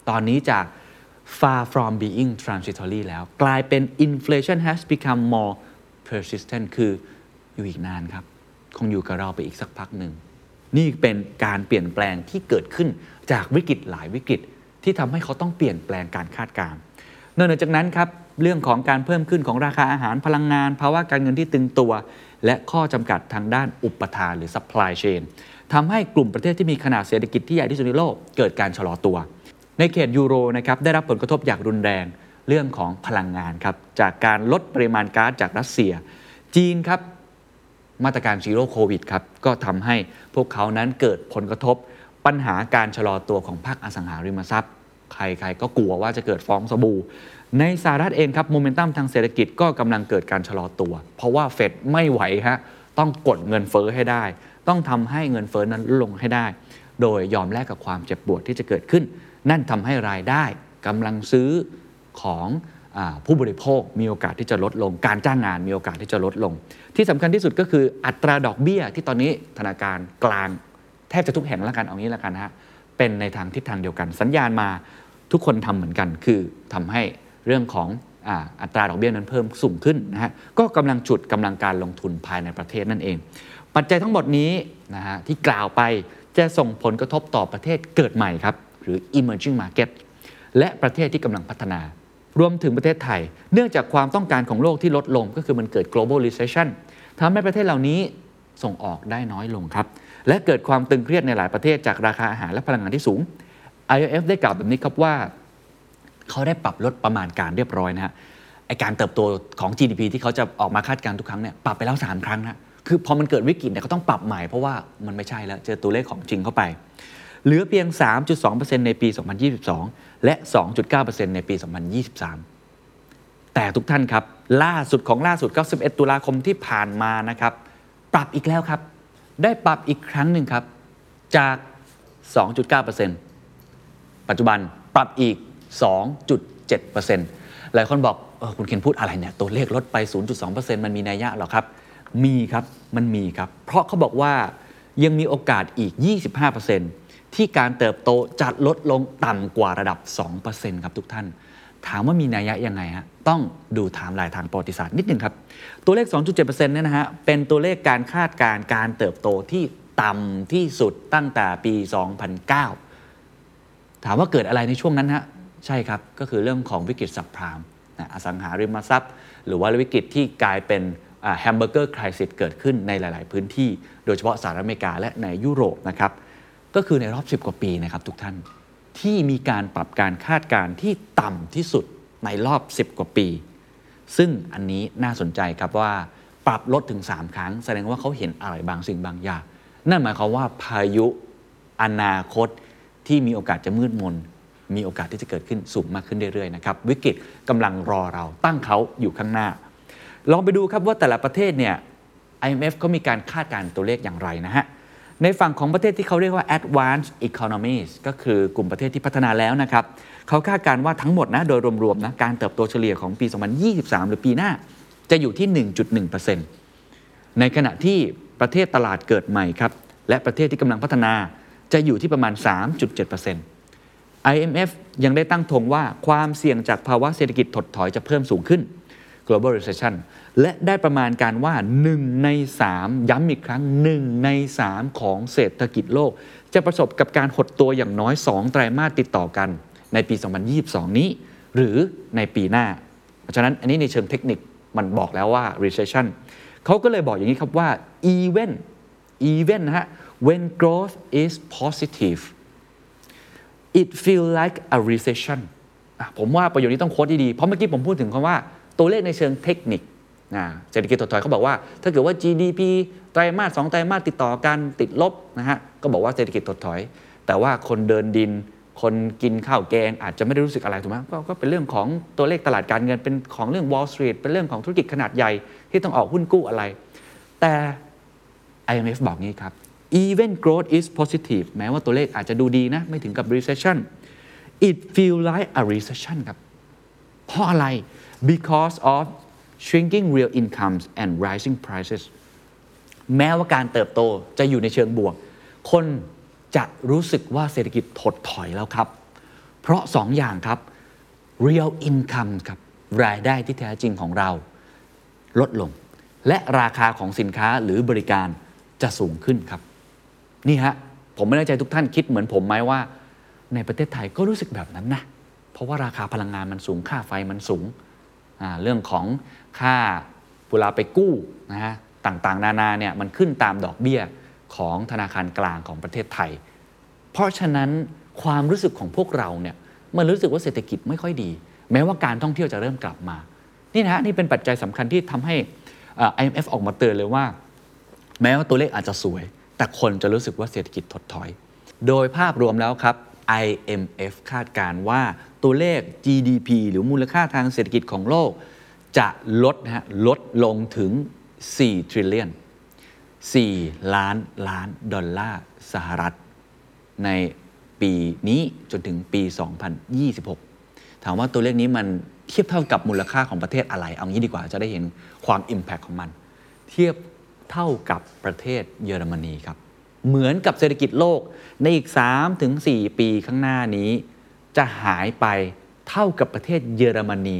Speaker 1: ตอนนี้จาก far from being transitory แล้ว กลายเป็น inflation has become more persistent คืออยู่อีกนานครับ คงอยู่กับเราไปอีกสักพักหนึ่ง นี่เป็นการเปลี่ยนแปลงที่เกิดขึ้นจากวิกฤตหลายวิกฤต ที่ทำให้เขาต้องเปลี่ยนแปลงการคาดการณ์นอกจากนั้นครับเรื่องของการเพิ่มขึ้นของราคาอาหารพลังงานภาวะการเงินที่ตึงตัว และข้อจำกัดทางด้านอุปทานหรือ supply chain ทำให้กลุ่มประเทศที่มีขนาดเศรษฐกิจที่ใหญ่ที่สุดในโลก เกิดการชะลอตัว ในเขตยูโรนะครับได้รับผลกระทบอย่างรุนแรงเรื่องของพลังงานครับจากการลดปริมาณก๊าซจากรัสเซีย จีนครับมาตรการซีโร่โควิดครับก็ทำให้พวกเขานั้นเกิดผลกระทบปัญหาการชะลอตัวของภาคอสังหาริมทรัพย์ ใครๆก็กลัวว่าจะเกิดฟองสบู่ ในสหรัฐเองครับโมเมนตัมทางเศรษฐกิจก็กำลังเกิดการชะลอตัว เพราะว่าเฟดไม่ไหวฮะต้องกดเงินเฟ้อให้ได้ ต้องทำให้เงินเฟ้อนั้นลงให้ได้ โดยยอมแลกกับความเจ็บปวดที่จะเกิดขึ้น นั่นทำให้รายได้กำลังซื้อของอผู้บริโภคมีโอกาสที่จะลดลง การจ้างงานมีโอกาสที่จะลดลง ที่สำคัญที่สุดก็คืออัตราดอกเบี้ยที่ตอนนี้ธนาคารกลางแทบจะทุกแห่งแล้วกันเอางี้แล้วกันฮะเป็นในทางทิศทางเดียวกัน สัญญาณมาทุกคนทำเหมือนกัน คือทำให้เรื่องของอาอัตราดอกเบี้ยนั้นเพิ่มสูงขึ้นนะฮะก็กำลังจุดกำลังการลงทุนภายในประเทศนั่นเอง ปัจจัยทั้งหมดนี้นะฮะที่กล่าวไปจะส่งผลกระทบต่อประเทศเกิดใหม่ครับ หรือ emerging market และประเทศที่กำลังพัฒนา รวมถึงประเทศไทย เนื่องจากความต้องการของโลกที่ลดลงก็คือมันเกิด global recession ทำให้ประเทศเหล่านี้ส่งออกได้น้อยลงครับ และเกิดความตึงเครียดในหลายประเทศจากราคาอาหารและพลังงานที่สูง IMF ได้กล่าวแบบนี้ครับว่า เขาได้ปรับลดประมาณการเรียบร้อยนะฮะไอการเติบโตของ GDP ที่เขาจะออกมาคาดการณ์ทุกครั้งเนี่ยปรับไปแล้ว 3 ครั้งนะคือพอมันเกิดวิกฤตเนี่ยก็ต้องปรับใหม่เพราะว่ามันไม่ใช่แล้ว เจอตัวเลขของจริงเข้าไป เหลือเพียง 3.2%ในปี 2022 และ 2.9%ในปี 2023 แต่ทุกท่านครับ ล่าสุดของล่าสุดก็11ตุลาคมที่ผ่านมานะครับ ปรับอีกแล้วครับ ได้ปรับอีกครั้งหนึ่งครับ จาก 2.9%ปัจจุบันปรับอีก 2.7%หลายคนบอกออคุณเคนพูดอะไรเนี่ย ตัวเลขลดไป 0.2%มันมีนัยยะหรอครับ มีครับ มันมีครับ เพราะเขาบอกว่ายังมีโอกาสอีก 25% ที่การเติบโตจะลดลงต่ำกว่าระดับ 2%ครับทุกท่าน ถามว่ามีนัยยะยังไงฮะต้องดูไทม์ไลน์ทางประวัติศาสตร์นิดหนึ่งครับ ตัวเลข 2.7%เนี่ยนะฮะเป็นตัวเลขการคาดการณ์การเติบโตที่ต่ำที่สุดตั้งแต่ปี 2009 ถามว่าเกิดอะไรในช่วงนั้นฮะใช่ครับ ก็คือเรื่องของวิกฤต subprime นะอสังหาริมทรัพย์ หรือว่าวิกฤตที่กลายเป็น hamburger crisis เกิดขึ้นในหลาย ๆ พื้นที่ โดยเฉพาะสหรัฐอเมริกาและในยุโรปนะครับ ก็คือในรอบ 10 กว่าปีนะครับทุกท่านที่มีการปรับการคาดการณ์ที่ต่ำที่สุดในรอบ 10 กว่าปี ซึ่งอันนี้น่าสนใจครับว่าปรับลดถึง 3 ครั้ง แสดงว่าเขาเห็นอะไรบางสิ่งบางอย่าง นั่นหมายความว่าพายุอนาคตที่มีโอกาสจะมืดมน มีโอกาสที่จะเกิดขึ้นสูงมากขึ้นเรื่อยๆนะครับวิกฤตกำลังรอเราตั้งเขาอยู่ข้างหน้า ลองไปดูครับว่าแต่ละประเทศเนี่ย IMF เขามีการคาดการณ์ตัวเลขอย่างไรนะฮะ ในฝั่งของประเทศที่เขาเรียกว่า advanced economies ก็คือกลุ่มประเทศที่พัฒนาแล้วนะครับเขาคาดการณ์ว่าทั้งหมดนะโดยรวมๆนะการเติบโตเฉลี่ยของปี 2023 หรือปีหน้า จะอยู่ที่ 1.1%ในขณะที่ประเทศตลาดเกิดใหม่ครับ และประเทศที่กำลังพัฒนาจะอยู่ที่ประมาณ 3.7% IMF ยังได้ตั้งธงว่าความเสี่ยงจากภาวะเศรษฐกิจถดถอยจะเพิ่มสูงขึ้น global recession และได้ประมาณการว่า 1 ใน 3 ย้ำอีกครั้ง 1 ใน 3 ของเศรษฐกิจโลก จะประสบกับการหดตัวอย่างน้อย 2 ไตรมาสติดต่อกัน ในปี 2022 นี้ หรือในปีหน้า เพราะฉะนั้นอันนี้ในเชิงเทคนิคมันบอกแล้วว่า recession เขาก็เลยบอกอย่างนี้ครับว่า even even นะฮะ when growth is positive it feel like a recession ผมว่าประโยคนี้ต้องโค้ดดีๆ เพราะเมื่อกี้ผมพูดถึงคำว่าตัวเลขในเชิงเทคนิค เศรษฐกิจถดถอยเขาบอกว่า ถ้าเกิดว่า GDP ไตรมาสสองไตรมาสติดต่อกันติดลบนะฮะก็บอกว่าเศรษฐกิจถดถอย แต่ว่าคนเดินดิน คนกินข้าวแกงอาจจะไม่ได้รู้สึกอะไรถูกไหมก็ก็เป็นเรื่องของตัวเลขตลาดการเงินเป็นของเรื่อง Wall Street เป็นเรื่องของธุรกิจขนาดใหญ่ที่ต้องออกหุ้นกู้อะไร แต่ IMF บอกงี้ครับ even growth is positive แม้ว่าตัวเลขอาจจะดูดีนะ ไม่ถึงกับ recession it feel like a recession ครับ เพราะอะไร because of shrinking real incomes and rising prices แม้ว่าการเติบโตจะอยู่ในเชิงบวก คนจะรู้สึกว่าเศรษฐกิจถดถอยแล้วครับ เพราะสองอย่างครับ real income ครับรายได้ที่แท้จริงของเรา ลดลง และราคาของสินค้าหรือบริการจะสูงขึ้นครับ นี่ฮะ ผมไม่แน่ใจทุกท่านคิดเหมือนผมไหมว่า ในประเทศไทยก็รู้สึกแบบนั้นนะ เพราะว่าราคาพลังงานมันสูงค่าไฟมันสูง เรื่องของค่าเวลาไปกู้นะฮะต่างๆ นานาเนี่ยมันขึ้นตามดอกเบี้ยของธนาคารกลางของประเทศไทย เพราะฉะนั้นความรู้สึกของพวกเราเนี่ยมันรู้สึกว่าเศรษฐกิจไม่ค่อยดี แม้ว่าการท่องเที่ยวจะเริ่มกลับมานี่นะฮะนี่เป็นปัจจัยสำคัญที่ทำให้เอ่อ IMF ออกมาเตือนเลยว่า แม้ว่าตัวเลขอาจจะสวย แต่คนจะรู้สึกว่าเศรษฐกิจถดถอย โดยภาพรวมแล้วครับ IMF คาดการณ์ว่า ตัวเลข GDP หรือมูลค่าทางเศรษฐกิจของโลก จะลดนะฮะลดลงถึง 4 trillion 4 ล้านล้านดอลลาร์สหรัฐ ในปีนี้จนถึงปี 2026 ถามว่าตัวเลขนี้มันเทียบเท่ากับมูลค่าของประเทศอะไร เอางี้ดีกว่าจะได้เห็นความ Impact ของมัน เทียบเท่ากับประเทศเยอรมนีครับ เหมือนกับเศรษฐกิจโลกในอีก 3-4 ปีข้างหน้านี้ จะหายไปเท่ากับประเทศเยอรมนี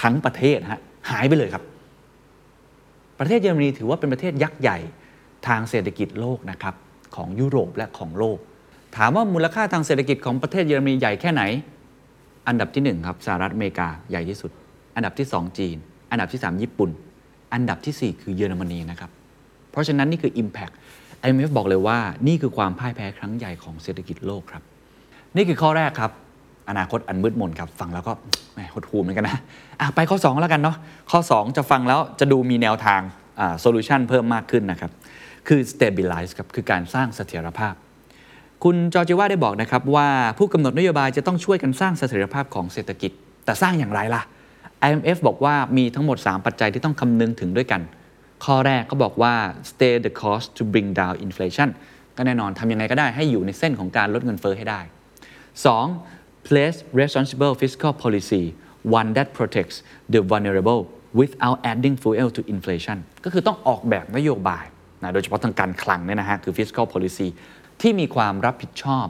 Speaker 1: ทั้งประเทศฮะหายไปเลยครับ ประเทศเยอรมนีถือว่าเป็นประเทศยักษ์ใหญ่ทางเศรษฐกิจโลกนะครับของยุโรปและของโลก ถามว่ามูลค่าทางเศรษฐกิจของประเทศเยอรมนีใหญ่แค่ไหน อันดับที่1ครับสหรัฐอเมริกาใหญ่ที่สุด อันดับที่ 2 จีน อันดับที่ 3 ญี่ปุ่น อันดับทีสี่4 คือเยอรมนีนะครับเพราะฉะนั้นนี่คือ Impact IMF บอกเลยว่านี่คือความพ่ายแพ้ครั้งใหญ่ของเศรษฐกิจโลกครับ นี่คือข้อแรกครับ อนาคตอันมืดมนครับฟังแล้วก็หดหูเหมือนกันนะะไปข้อ 2 แล้วกันเนาะข้อ 2 จะฟังแล้วจะดูมีแนวทางโซลูชันเพิ่มมากขึ้นนะครับคือ stabilize ครับคือการสร้างเสถียรภาพ คุณจอร์จิว่าได้บอกนะครับว่าผู้กำหนดนโยบายจะต้องช่วยกันสร้างเสถียรภาพของเศรษฐกิจ แต่สร้างอย่างไรล่ะ IMF บอกว่ามีทั้งหมด 3 ปัจจัยที่ต้องคำนึงถึงด้วยกัน ข้อแรกเขาบอกว่า stay the course to bring down inflation ก็แน่นอนทำยังไงก็ได้ให้อยู่ในเส้นของการลดเงินเฟ้อให้ได้ 2. Place responsible fiscal policy one that protects the vulnerable without adding fuel to inflation ก็คือต้องออกแบบนโยบายนะโดยเฉพาะทางการคลังเนี่ยนะฮะคือ fiscal policy ที่มีความรับผิดชอบ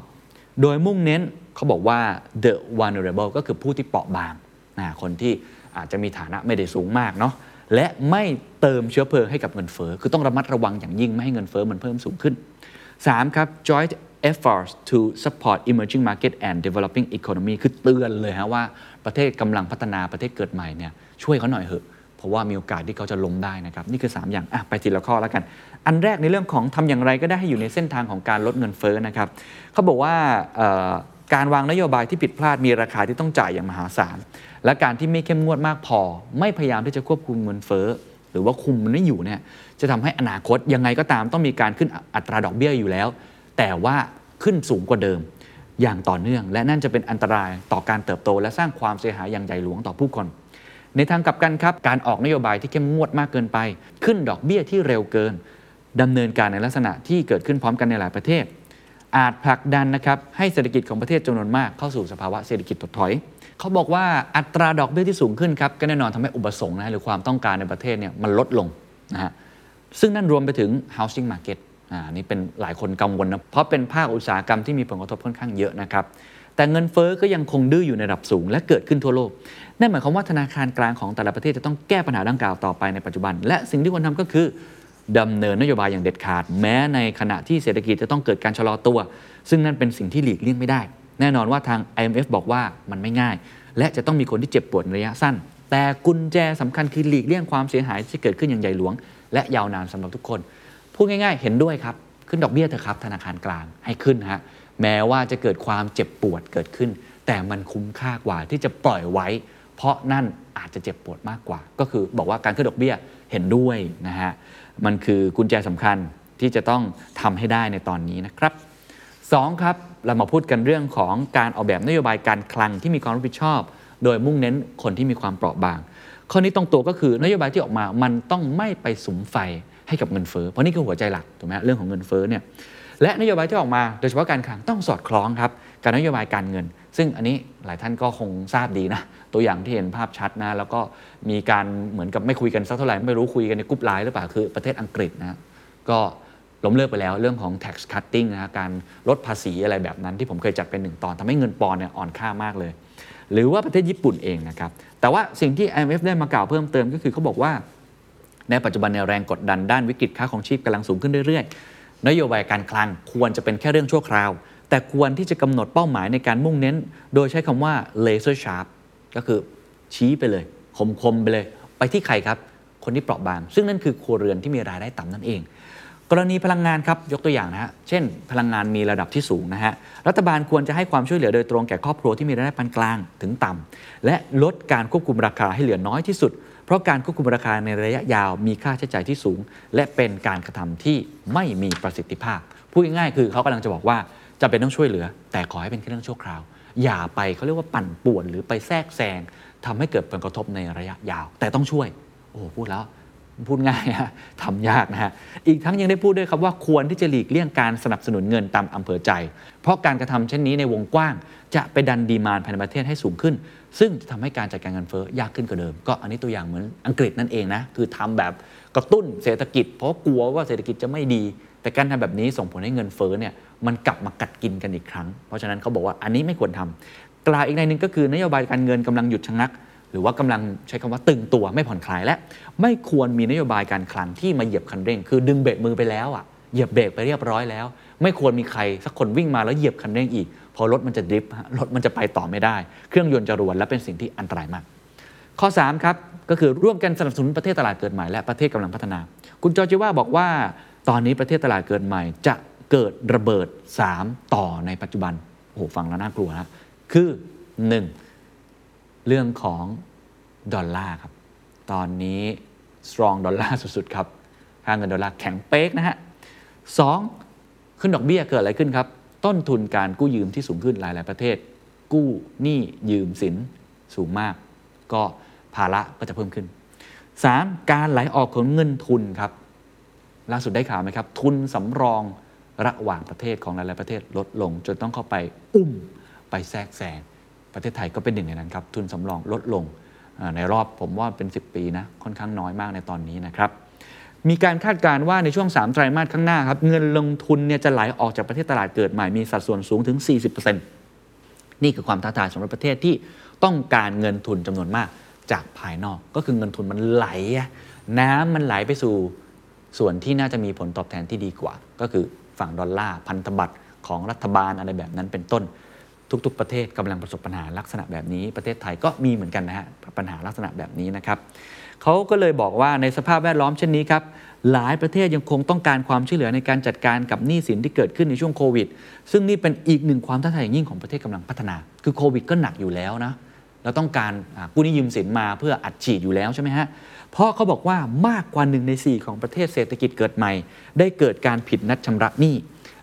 Speaker 1: โดยมุ่งเน้นเขาบอกว่า the vulnerable ก็คือผู้ที่เปราะบางนะคนที่อาจจะมีฐานะไม่ได้สูงมากเนาะและไม่เติมเชื้อเพลิงให้กับเงินเฟ้อคือต้องระมัดระวังอย่างยิ่งไม่ให้เงินเฟ้อมันเพิ่มสูงขึ้น 3. ครับ joint efforts to support emerging market and developing economy คือเตือนเลยฮะว่าประเทศกำลังพัฒนาประเทศเกิดใหม่เนี่ยช่วยเขาหน่อยเถอะเพราะว่ามีโอกาสที่เขาจะล้มได้นะครับ นี่คือ 3 อย่างอะไปทีละข้อแล้วกัน อันแรกในเรื่องของทำอย่างไรก็ได้ให้อยู่ในเส้นทางของการลดเงินเฟ้อนะครับเขาบอกว่าการวางนโยบายที่ผิดพลาดมีราคาที่ต้องจ่ายอย่างมหาศาล และการที่ไม่เข้มงวดมากพอ ไม่พยายามที่จะควบคุมเงินเฟ้อหรือว่าคุมมันไม่อยู่เนี่ยจะทำให้อนาคตยังไงก็ตามต้องมีการขึ้นอัตราดอกเบี้ยอยู่แล้ว แต่ว่าขึ้นสูงกว่าเดิมอย่างต่อเนื่อง และนั่นจะเป็นอันตรายต่อการเติบโต และสร้างความเสียหายอย่างใหญ่หลวงต่อผู้คน ในทางกลับกันครับ การออกนโยบายที่เข้มงวดมากเกินไป ขึ้นดอกเบี้ยที่เร็วเกินดำเนินการในลักษณะที่เกิดขึ้นพร้อมกันในหลายประเทศ อาจผลักดันนะครับให้เศรษฐกิจของประเทศจำนวนมากเข้าสู่สภาวะเศรษฐกิจถดถอย เขาบอกว่าอัตราดอกเบี้ยที่สูงขึ้นครับก็แน่นอนทำให้อุปสงค์นะหรือความต้องการในประเทศเนี่ยมันลดลงนะฮะซึ่งนั่นรวมไปถึง housing market อ่านี่เป็นหลายคนกังวลนะเพราะเป็นภาคอุตสาหกรรมที่มีผลกระทบค่อนข้างเยอะนะครับแต่เงินเฟ้อก็ยังคงดื้ออยู่ในระดับสูง และเกิดขึ้นทั่วโลก นั่นหมายความว่าธนาคารกลางของแต่ละประเทศจะต้องแก้ปัญหาดังกล่าวต่อไปในปัจจุบัน และสิ่งที่ควรทำก็คือดำเนินนโยบายอย่างเด็ดขาด แม้ในขณะที่เศรษฐกิจจะต้องเกิดการชะลอตัว ซึ่งนั่นเป็นสิ่งที่หลีกเลี่ยงไม่ได้ แน่นอนว่าทาง IMF บอกว่ามันไม่ง่าย และจะต้องมีคนที่เจ็บปวดในระยะสั้น แต่กุญแจสำคัญคือหลีกเลี่ยงความเสียหายที่เกิดขึ้นอย่างใหญ่หลวง และยาวนานสำหรับทุกคน พูดง่าย ๆ เห็นด้วยครับ ขึ้นดอกเบี้ยเถอะครับ ธนาคารกลางให้ขึ้นฮะแม้ว่าจะเกิดความเจ็บปวดเกิดขึ้น แต่มันคุ้มค่ากว่าที่จะปล่อยไว้ เพราะนั่นอาจจะเจ็บปวดมากกว่า ก็คือบอกว่าการขึ้นดอกเบี้ยเห็นด้วยนะฮะมันคือกุญแจสำคัญที่จะต้องทำให้ได้ในตอนนี้นะครับ2ครับเรามาพูดกันเรื่องของการออกแบบนโยบายการคลังที่มีความรับผิดชอบ โดยมุ่งเน้นคนที่มีความเปราะบาง ข้อนี้ตรงตัวก็คือนโยบายที่ออกมามันต้องไม่ไปสุมไฟ ให้กับเงินเฟ้อเพราะนี่คือหัวใจหลักถูกไหมเรื่องของเงินเฟ้อเนี่ยและนโยบายที่ออกมาโดยเฉพาะการคลังต้องสอดคล้องครับกับนโยบายการเงิน ซึ่งอันนี้หลายท่านก็คงทราบดีนะ ตัวอย่างที่เห็นภาพชัดนะแล้วก็มีการเหมือนกับไม่คุยกันสักเท่าไหร่ไม่รู้คุยกันใน group Line หรือเปล่าคือประเทศอังกฤษนะก็ล้มเลิกไปแล้วเรื่องของ tax cutting นะการลดภาษีอะไรแบบนั้นที่ผมเคยจัดเป็นหนึ่งตอนทำให้เงินปอนด์เนี่ยอ่อนค่ามากเลย หรือว่าประเทศญี่ปุ่นเองนะครับแต่ว่าสิ่งที่ IMF ได้มากล่าวเพิ่มเติมก็คือเขาบอกว่า ในปัจจุบันในแรงกดดันด้านวิกฤตค่าของชีพกำลังสูงขึ้นเรื่อยๆ นโยบายการคลังควรจะเป็นแค่เรื่องชั่วคราว แต่ควรที่จะกำหนดเป้าหมายในการมุ่งเน้น โดยใช้คำว่า laser sharp ก็คือชี้ไปเลยคมๆไปเลย ไปที่ใครครับ คนที่เปราะบาง ซึ่งนั่นคือครัวเรือนที่มีรายได้ต่ำนั่นเอง กรณีพลังงานครับยกตัวอย่างนะฮะเช่น พลังงานมีระดับที่สูงนะฮะรัฐบาลควรจะให้ความช่วยเหลือโดยตรงแก่ครอบครัวที่มีรายได้ปานกลางถึงต่ำและลดการควบคุมราคาให้เหลือน้อยที่สุด เพราะการควบคุมราคาในระยะยาวมีค่าใช้จ่ายที่สูง และเป็นการกระทำที่ไม่มีประสิทธิภาพพูดง่ายๆคือเขากำลังจะบอกว่าจะเป็นต้องช่วยเหลือ แต่ขอให้เป็นแค่เรื่องชั่วคราว อย่าไปเขาเรียกว่าปั่นป่วนหรือไปแทรกแซงทำให้เกิดผลกระทบในระยะยาว แต่ต้องช่วย โอ้พูดแล้วพูดง่ายฮะทำยากนะฮะ อีกทั้งยังได้พูดด้วยครับว่าควรที่จะหลีกเลี่ยงการสนับสนุนเงินตามอำเภอใจ เพราะการกระทำเช่นนี้ในวงกว้าง จะไปดันดีมานภายในประเทศให้สูงขึ้น ซึ่งจะทำให้การจัดการเงินเฟ้อยากขึ้นกว่าเดิม ก็อันนี้ตัวอย่างเหมือนอังกฤษนั่นเองนะคือทำแบบกระตุ้นเศรษฐกิจ เพราะกลัวว่าเศรษฐกิจจะไม่ดี แต่การทำแบบนี้ส่งผลให้เงินเฟ้อเนี่ยมันกลับมากัดกินกันอีกครั้ง เพราะฉะนั้นเขาบอกว่าอันนี้ไม่ควรทำกล่าวอีกในหนึ่งก็คือนโยบายการเงินกำลังหยุดชะงัก หรือว่ากำลังใช้คำว่าตึงตัวไม่ผ่อนคลายและ ไม่ควรมีนโยบายการคลังที่มาเหยียบคันเร่ง คือดึงเบรกมือไปแล้วอะเหยียบเบรกไปเรียบร้อยแล้ว ไม่ควรมีใครสักคนวิ่งมาแล้วเหยียบคันเร่งอีก อรถมันจะดริฟต์รถมันจะไปต่อไม่ได้ เครื่องยนต์จะรวนและเป็นสิ่งที่อันตรายมาก ข้อ 3 ครับ ก็คือร่วมกันสนับสนุนประเทศตลาดเกิดใหม่และประเทศกำลังพัฒนา คุณจอร์จิว่าบอกว่า ตอนนี้ประเทศตลาดเกิดใหม่ จะเกิดระเบิด 3 ต่อในปัจจุบันโอ้โหฟังแล้วน่ากลัวนะคือ 1. เรื่องของดอลลาร์ครับ ตอนนี้ strong ดอลลาร์สุดๆครับค่าเงินดอลลาร์แข็งเป๊กนะฮะสองขึ้นดอกเบี้ยเกิดอะไรขึ้นครับ ต้นทุนการกู้ยืมที่สูงขึ้นหลาย ๆ ประเทศ กู้หนี้ยืมสินสูงมาก ก็ภาระก็จะเพิ่มขึ้น 3. การไหลออกของเงินทุนครับล่าสุดได้ข่าวไหมครับ ทุนสำรองระหว่างประเทศของหลาย ๆ ประเทศลดลง จนต้องเข้าไปอุ้มไปแทรกแซงประเทศไทยก็เป็นหนึ่งในนั้นครับ ทุนสำรองลดลงในรอบผมว่าเป็น 10 ปีนะค่อนข้างน้อยมากในตอนนี้นะครับ มีการคาดการณ์ว่าในช่วง 3 ไตรมาสข้างหน้าครับเงินลงทุนเนี่ยจะไหลออกจากประเทศตลาดเกิดใหม่มีสัดส่วนสูงถึง 40%นี่คือความท้าทายสำหรับประเทศที่ต้องการเงินทุนจำนวนมากจากภายนอก ก็คือเงินทุนมันไหล น้ำมันไหลไปสู่ส่วนที่น่าจะมีผลตอบแทนที่ดีกว่า ก็คือฝั่งดอลลาร์พันธบัตรของรัฐบาลอะไรแบบนั้นเป็นต้น ทุก ๆ ประเทศกำลังประสบปัญหาลักษณะแบบนี้ ประเทศไทยก็มีเหมือนกันนะฮะปัญหาลักษณะแบบนี้นะครับ เขาก็เลยบอกว่าในสภาพแวดล้อมเช่นนี้ครับหลายประเทศยังคงต้องการความช่วยเหลือในการจัดการกับหนี้สินที่เกิดขึ้นในช่วงโควิด ซึ่งนี่เป็นอีกหนึ่งความท้าทายอย่างยิ่งของประเทศกำลังพัฒนา คือโควิดก็หนักอยู่แล้วนะเราต้องการกู้หนี้ยืมสินมาเพื่ออัดฉีดอยู่แล้วใช่ไหมฮะ เพราะเขาบอกว่ามากกว่าหนึ่งในสี่ของประเทศเศรษฐกิจเกิดใหม่ ได้เกิดการผิดนัดชำระหนี้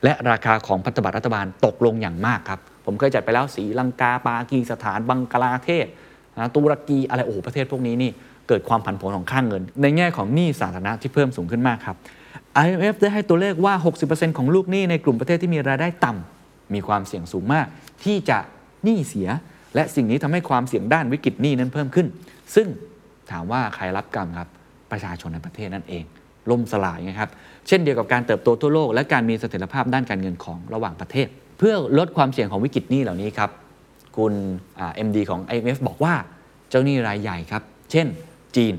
Speaker 1: และราคาของพันธบัตรรัฐบาลตกลงอย่างมากครับ ผมเคยจัดไปแล้วสีลังกาปากีสถานบังกลาเทศนะตุรกีอะไรโอ้ประเทศพวกนี้นี่ เกิดความผันผวนของค่างเงิน ในแง่ของหนี้สาธารณะที่เพิ่มสูงขึ้นมากครับ IMF ได้ให้ตัวเลขว่า 60%ของลูกหนี้ในกลุ่มประเทศที่มีรายได้ต่ำมีความเสี่ยงสูงมาก ที่จะหนี้เสีย และสิ่งนี้ทำให้ความเสี่ยงด้านวิกฤตหนี้นั้นเพิ่มขึ้น ซึ่งถามว่าใครรับกรรมครับประชาชนในประเทศนั่นเองล่มสลายนะครับ เช่นเดียวกับการเติบโตทั่วโลก และการมีเสถียรภาพด้านการเงินของระหว่างประเทศ เพื่อลดความเสี่ยงของวิกฤตหนี้เหล่านี้ครับ คุณเอ็มดีของ IMF บอกว่าเจ้าหนี้รายใหญ่ครับ เช่น จีน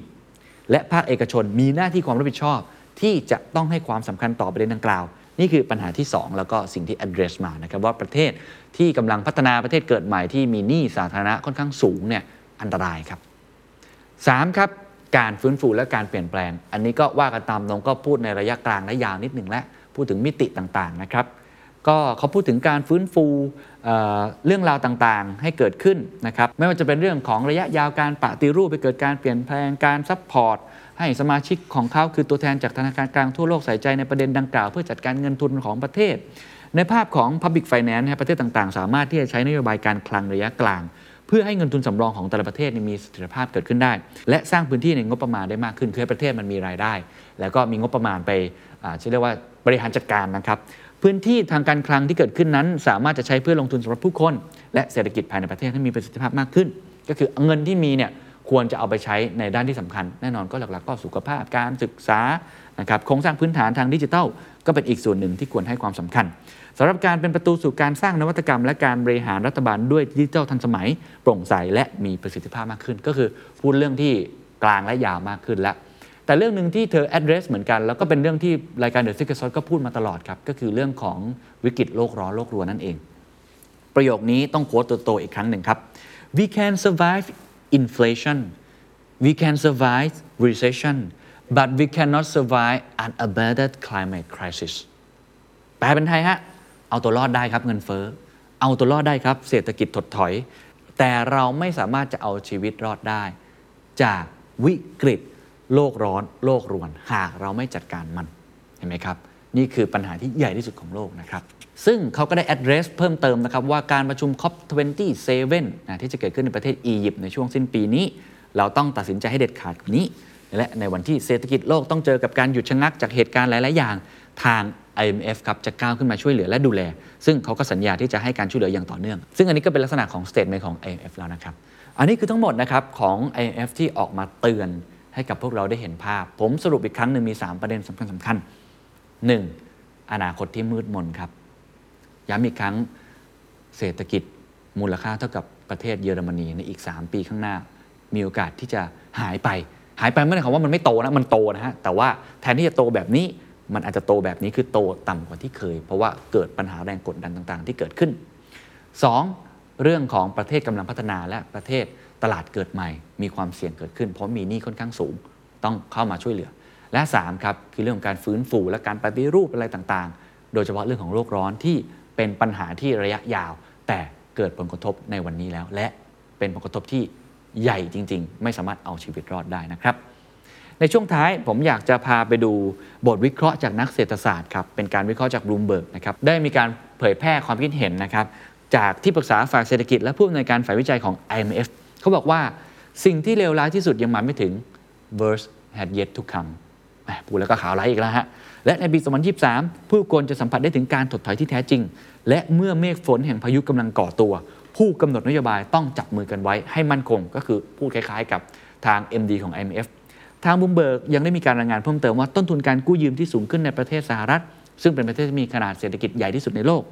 Speaker 1: และภาคเอกชนมีหน้าที่ความรับผิดชอบ ที่จะต้องให้ความสำคัญต่อประเด็นดังกล่าว นี่คือปัญหาที่ 2 แล้วก็สิ่งที่ address มานะครับว่าประเทศที่กำลังพัฒนาประเทศเกิดใหม่ที่มีหนี้สาธารณะค่อนข้างสูงเนี่ยอันตรายครับ 3 ครับการฟื้นฟูและการเปลี่ยนแปลง อันนี้ก็ว่ากันตามตรงก็พูดในระยะกลางและยาวนิดหนึ่งและพูดถึงมิติต่างๆนะครับ ก็เขาพูดถึงการฟื้นฟูเรื่องราวต่างๆ ให้เกิดขึ้นนะครับไม่ว่าจะเป็นเรื่องของระยะยาวการปฏิรูปไปเกิดการเปลี่ยนแปลงการ supportให้สมาชิกของเขาคือตัวแทนจากธนาคารกลางทั่วโลกใส่ใจในประเด็นดังกล่าว เพื่อจัดการเงินทุนของประเทศ ในภาพของ Public Finance นะครับประเทศต่างๆ สามารถที่จะใช้นโยบายการคลังระยะกลาง เพื่อให้เงินทุนสำรองของแต่ละประเทศมีเสถียรภาพเกิดขึ้นได้ และสร้างพื้นที่ในงบประมาณได้มากขึ้นคือให้ประเทศมันมีรายได้ แล้วก็มีงบประมาณไปอ่าชื่อเรียกว่าบริหารจัดการนะครับ พื้นที่ทางการคลังที่เกิดขึ้นนั้น สามารถจะใช้เพื่อลงทุนสำหรับผู้คน และเศรษฐกิจภายในประเทศให้มีประสิทธิภาพมากขึ้น ก็คือเงินที่มีเนี่ยควรจะเอาไปใช้ในด้านที่สำคัญ แน่นอนก็หลัก ๆ ก็สุขภาพการศึกษานะครับโครงสร้างพื้นฐานทางดิจิทัล ก็เป็นอีกส่วนหนึ่งที่ควรให้ความสำคัญสำหรับการเป็นประตูสู่การสร้างนวัตกรรม และการบริหารรัฐบาลด้วยดิจิทัลทันสมัย โปร่งใสและมีประสิทธิภาพมากขึ้น ก็คือพูดเรื่องที่กลางและยาวมากขึ้นแล้ว แต่เรื่องหนึ่งที่เธอ address เหมือนกัน แล้วก็เป็นเรื่องที่รายการ The Secret Sauce ก็พูดมาตลอดครับ ก็คือเรื่องของวิกฤตโลกร้อนโลกรัวนั่นเอง ประโยคนี้ต้องโค้ดตัวโตอีกครั้งหนึ่งครับ we can survive inflation we can survive recession but we cannot survive an abated climate crisis แปลเป็นไทยฮะ เอาตัวรอดได้ครับเงินเฟ้อ เอาตัวรอดได้ครับ เศรษฐกิจถดถอย แต่เราไม่สามารถจะเอาชีวิตรอดได้ จากวิกฤต โลกร้อนโลกรวน หากเราไม่จัดการมันเห็นไหมครับ นี่คือปัญหาที่ใหญ่ที่สุดของโลกนะครับ ซึ่งเขาก็ได้ address เพิ่มเติมนะครับ ว่าการประชุม COP27 นะที่จะเกิดขึ้นในประเทศอียิปต์ในช่วงสิ้นปีนี้ เราต้องตัดสินใจให้เด็ดขาดกว่านี้ และในวันที่เศรษฐกิจโลกต้องเจอกับการหยุดชะงักจากเหตุการณ์หลาย ๆ อย่างทาง IMF ครับจะก้าวขึ้นมาช่วยเหลือและดูแล ซึ่งเขาก็สัญญาที่จะให้การช่วยเหลืออย่างต่อเนื่อง ซึ่งอันนี้ก็เป็นลักษณะของ statement ของ IMF แล้วนะครับ อันนี้คือทั้งหมดนะครับของ IMF ที่ออกมาเตือน ให้กับพวกเราได้เห็นภาพ ผมสรุปอีกครั้งหนึ่งมี 3 ประเด็นสำคัญสำคัญ 1. อนาคตที่มืดมนครับ ย้ำอีกครั้งเศรษฐกิจมูลค่าเท่ากับประเทศเยอรมนีในอีก 3 ปีข้างหน้า มีโอกาสที่จะหายไป หายไปไม่ได้ความว่ามันไม่โตนะมันโตนะฮะแต่ว่าแทนที่จะโตแบบนี้มันอาจจะโตแบบนี้คือโตต่ำกว่าที่เคย เพราะว่าเกิดปัญหาแรงกดดันต่างๆ ที่เกิดขึ้น 2. เรื่องของประเทศกำลังพัฒนาและประเทศ ตลาดเกิดใหม่ มีความเสี่ยงเกิดขึ้น เพราะมีหนี้ค่อนข้างสูง ต้องเข้ามาช่วยเหลือ และ3ครับคือเรื่องของการฟื้นฟูและการปฏิรูปอะไรต่างๆ โดยเฉพาะเรื่องของโลกร้อนที่เป็นปัญหาที่ระยะยาว แต่เกิดผลกระทบในวันนี้แล้ว และเป็นผลกระทบที่ใหญ่จริง ๆ ไม่สามารถเอาชีวิตรอดได้นะครับ ในช่วงท้ายผมอยากจะพาไปดูบทวิเคราะห์จากนักเศรษฐศาสตร์ครับเป็นการวิเคราะห์จากบลูมเบิร์กนะครับได้มีการเผยแพร่ความคิดเห็นนะครับจากที่ปรึกษาฝ่ายเศรษฐกิจและผู้อำนวยการฝ่ายวิจัยของ IMF เขาบอกว่าสิ่งที่เลวร้ายที่สุดยังมาไม่ถึง worst had yet to come พูดแล้วก็ข่าวร้ายอีกแล้วฮะ และในปี 2023 ผู้คนจะสัมผัสได้ถึงการถดถอยที่แท้จริง และเมื่อเมฆฝนแห่งพายุกำลังก่อตัว ผู้กำหนดนโยบายต้องจับมือกันไว้ให้มั่นคง ก็คือพูดคล้ายๆ กับทาง MD ของ IMF ทางบูมเบิร์กยังได้มีการรายงานเพิ่มเติมว่าต้นทุนการกู้ยืมที่สูงขึ้นในประเทศสหรัฐ ซึ่งเป็นประเทศที่มีขนาดเศรษฐกิจใหญ่ที่สุดในโลก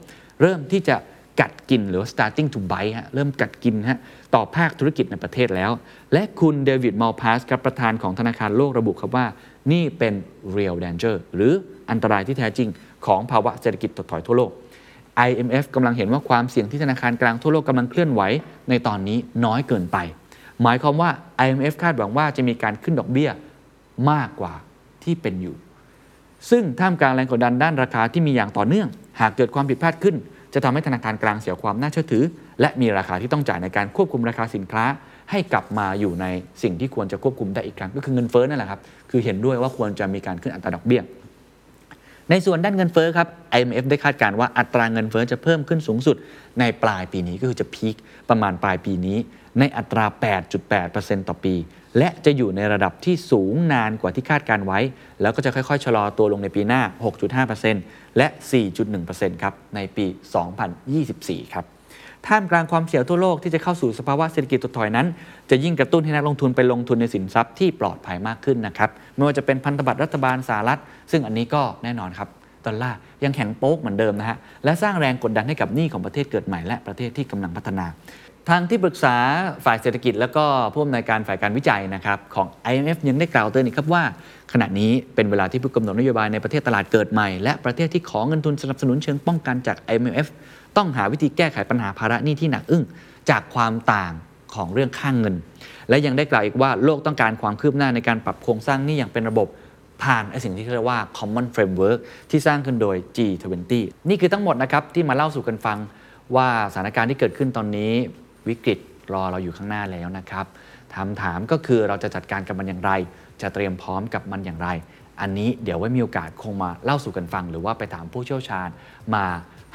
Speaker 1: เริ่มที่จะ กัดกินหรือว่า starting to bite ฮะเริ่มกัดกินฮะต่อภาคธุรกิจในประเทศแล้ว และคุณเดวิดมัลพาสครับประธานของธนาคารโลกระบุครับว่า นี่เป็น real danger หรืออันตรายที่แท้จริงของภาวะเศรษฐกิจถดถอยทั่วโลก IMF กำลังเห็นว่าความเสี่ยงที่ธนาคารกลางทั่วโลกกำลังเคลื่อนไหวในตอนนี้น้อยเกินไป หมายความว่า IMF คาดหวังว่าจะมีการขึ้นดอกเบี้ยมากกว่าที่เป็นอยู่ ซึ่งท่ามกลางแรงกดดันด้านราคาที่มีอย่างต่อเนื่อง หากเกิดความผิดพลาดขึ้น จะทำให้ธนาคารกลางเสียความน่าเชื่อถือ และมีราคาที่ต้องจ่ายในการควบคุมราคาสินค้า ให้กลับมาอยู่ในสิ่งที่ควรจะควบคุมได้อีกครั้ง ก็คือเงินเฟ้อนั่นแหละครับคือเห็นด้วยว่าควรจะมีการขึ้นอัตราดอกเบี้ยในส่วนด้านเงินเฟ้อครับ IMF ได้คาดการณ์ว่าอัตราเงินเฟ้อจะเพิ่มขึ้นสูงสุดในปลายปีนี้ก็คือจะพีคประมาณปลายปีนี้ ในอัตรา 8.8%ต่อปี และจะอยู่ในระดับที่สูงนานกว่าที่คาดการไว้ แล้วก็จะค่อยๆ ชะลอตัวลงในปีหน้า 6.5%และ 4.1%ครับในปี 2024 ครับท่ามกลางความเสี่ยงทั่วโลกที่จะเข้าสู่สภาวะเศรษฐกิจถดถอยนั้น จะยิ่งกระตุ้นให้นักลงทุนไปลงทุนในสินทรัพย์ที่ปลอดภัยมากขึ้นนะครับไม่ว่าจะเป็นพันธบัตรรัฐบาลสหรัฐ ซึ่งอันนี้ก็แน่นอนครับดอลลาร์ยังแข็งโป๊กเหมือนเดิมนะฮะและสร้างแรงกดดันให้กับหนี้ของประเทศเกิดใหม่และประเทศที่กำลังพัฒนา ทางที่ปรึกษาฝ่ายเศรษฐกิจ แล้วก็ผู้อำนวยการฝ่ายการวิจัยนะครับของ IMF ยังได้กล่าวเตือนอีกครับว่า ขณะนี้เป็นเวลาที่ผู้กำหนดนโยบายในประเทศตลาดเกิดใหม่ และประเทศที่ขอเงินทุนสนับสนุนเชิงป้องกันจาก IMF ต้องหาวิธีแก้ไขปัญหาภาระหนี้ที่หนักอึ้งจากความต่างของเรื่องค่างเงิน และยังได้กล่าวอีกว่าโลกต้องการความคืบหน้าในการปรับโครงสร้างหนี้อย่างเป็นระบบผ่านไอสิ่งที่เรียกว่า common framework ที่สร้างขึ้นโดย G20 นี่คือทั้งหมดนะครับที่มาเล่าสู่กันฟังว่าสถานการณ์ที่เกิดขึ้นตอนนี้ วิกฤตรอเราอยู่ข้างหน้าแล้วนะครับถามถามก็คือเราจะจัดการกับมันอย่างไร จะเตรียมพร้อมกับมันอย่างไร อันนี้เดี๋ยวไว้มีโอกาสคงมาเล่าสู่กันฟัง หรือว่าไปถามผู้เชี่ยวชาญมา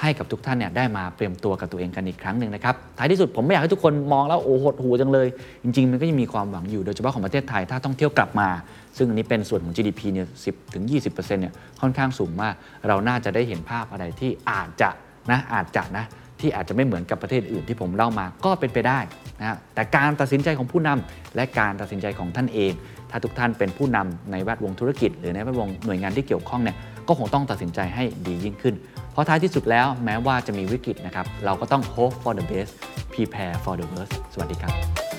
Speaker 1: ให้กับทุกท่านเนี่ยได้มาเตรียมตัวกับตัวเองกันอีกครั้งหนึ่งนะครับ ท้ายที่สุดผมไม่อยากให้ทุกคนมองแล้วโอ้โหดหูจังเลย จริง ๆ มันก็ยังมีความหวังอยู่ โดยเฉพาะของประเทศไทยถ้าต้องเที่ยวกลับมา ซึ่งอันนี้เป็นส่วนของ GDP เนี่ย10ถึง 20%เนี่ยค่อนข้างสูงมาก เราน่าจะได้เห็นภาพอะไรที่อาจจะนะอาจจะนะ ที่อาจจะไม่เหมือนกับประเทศอื่นที่ผมเล่ามาก็เป็นไปได้นะฮะแต่การตัดสินใจของผู้นำและการตัดสินใจของท่านเอง ถ้าทุกท่านเป็นผู้นำในแวดวงธุรกิจ หรือในแวดวงหน่วยงานที่เกี่ยวข้องเนี่ยก็คงต้องตัดสินใจให้ดียิ่งขึ้น เพราะท้ายที่สุดแล้วแม้ว่าจะมีวิกฤตนะครับเราก็ต้อง hope for the best prepare for the worst สวัสดีครับ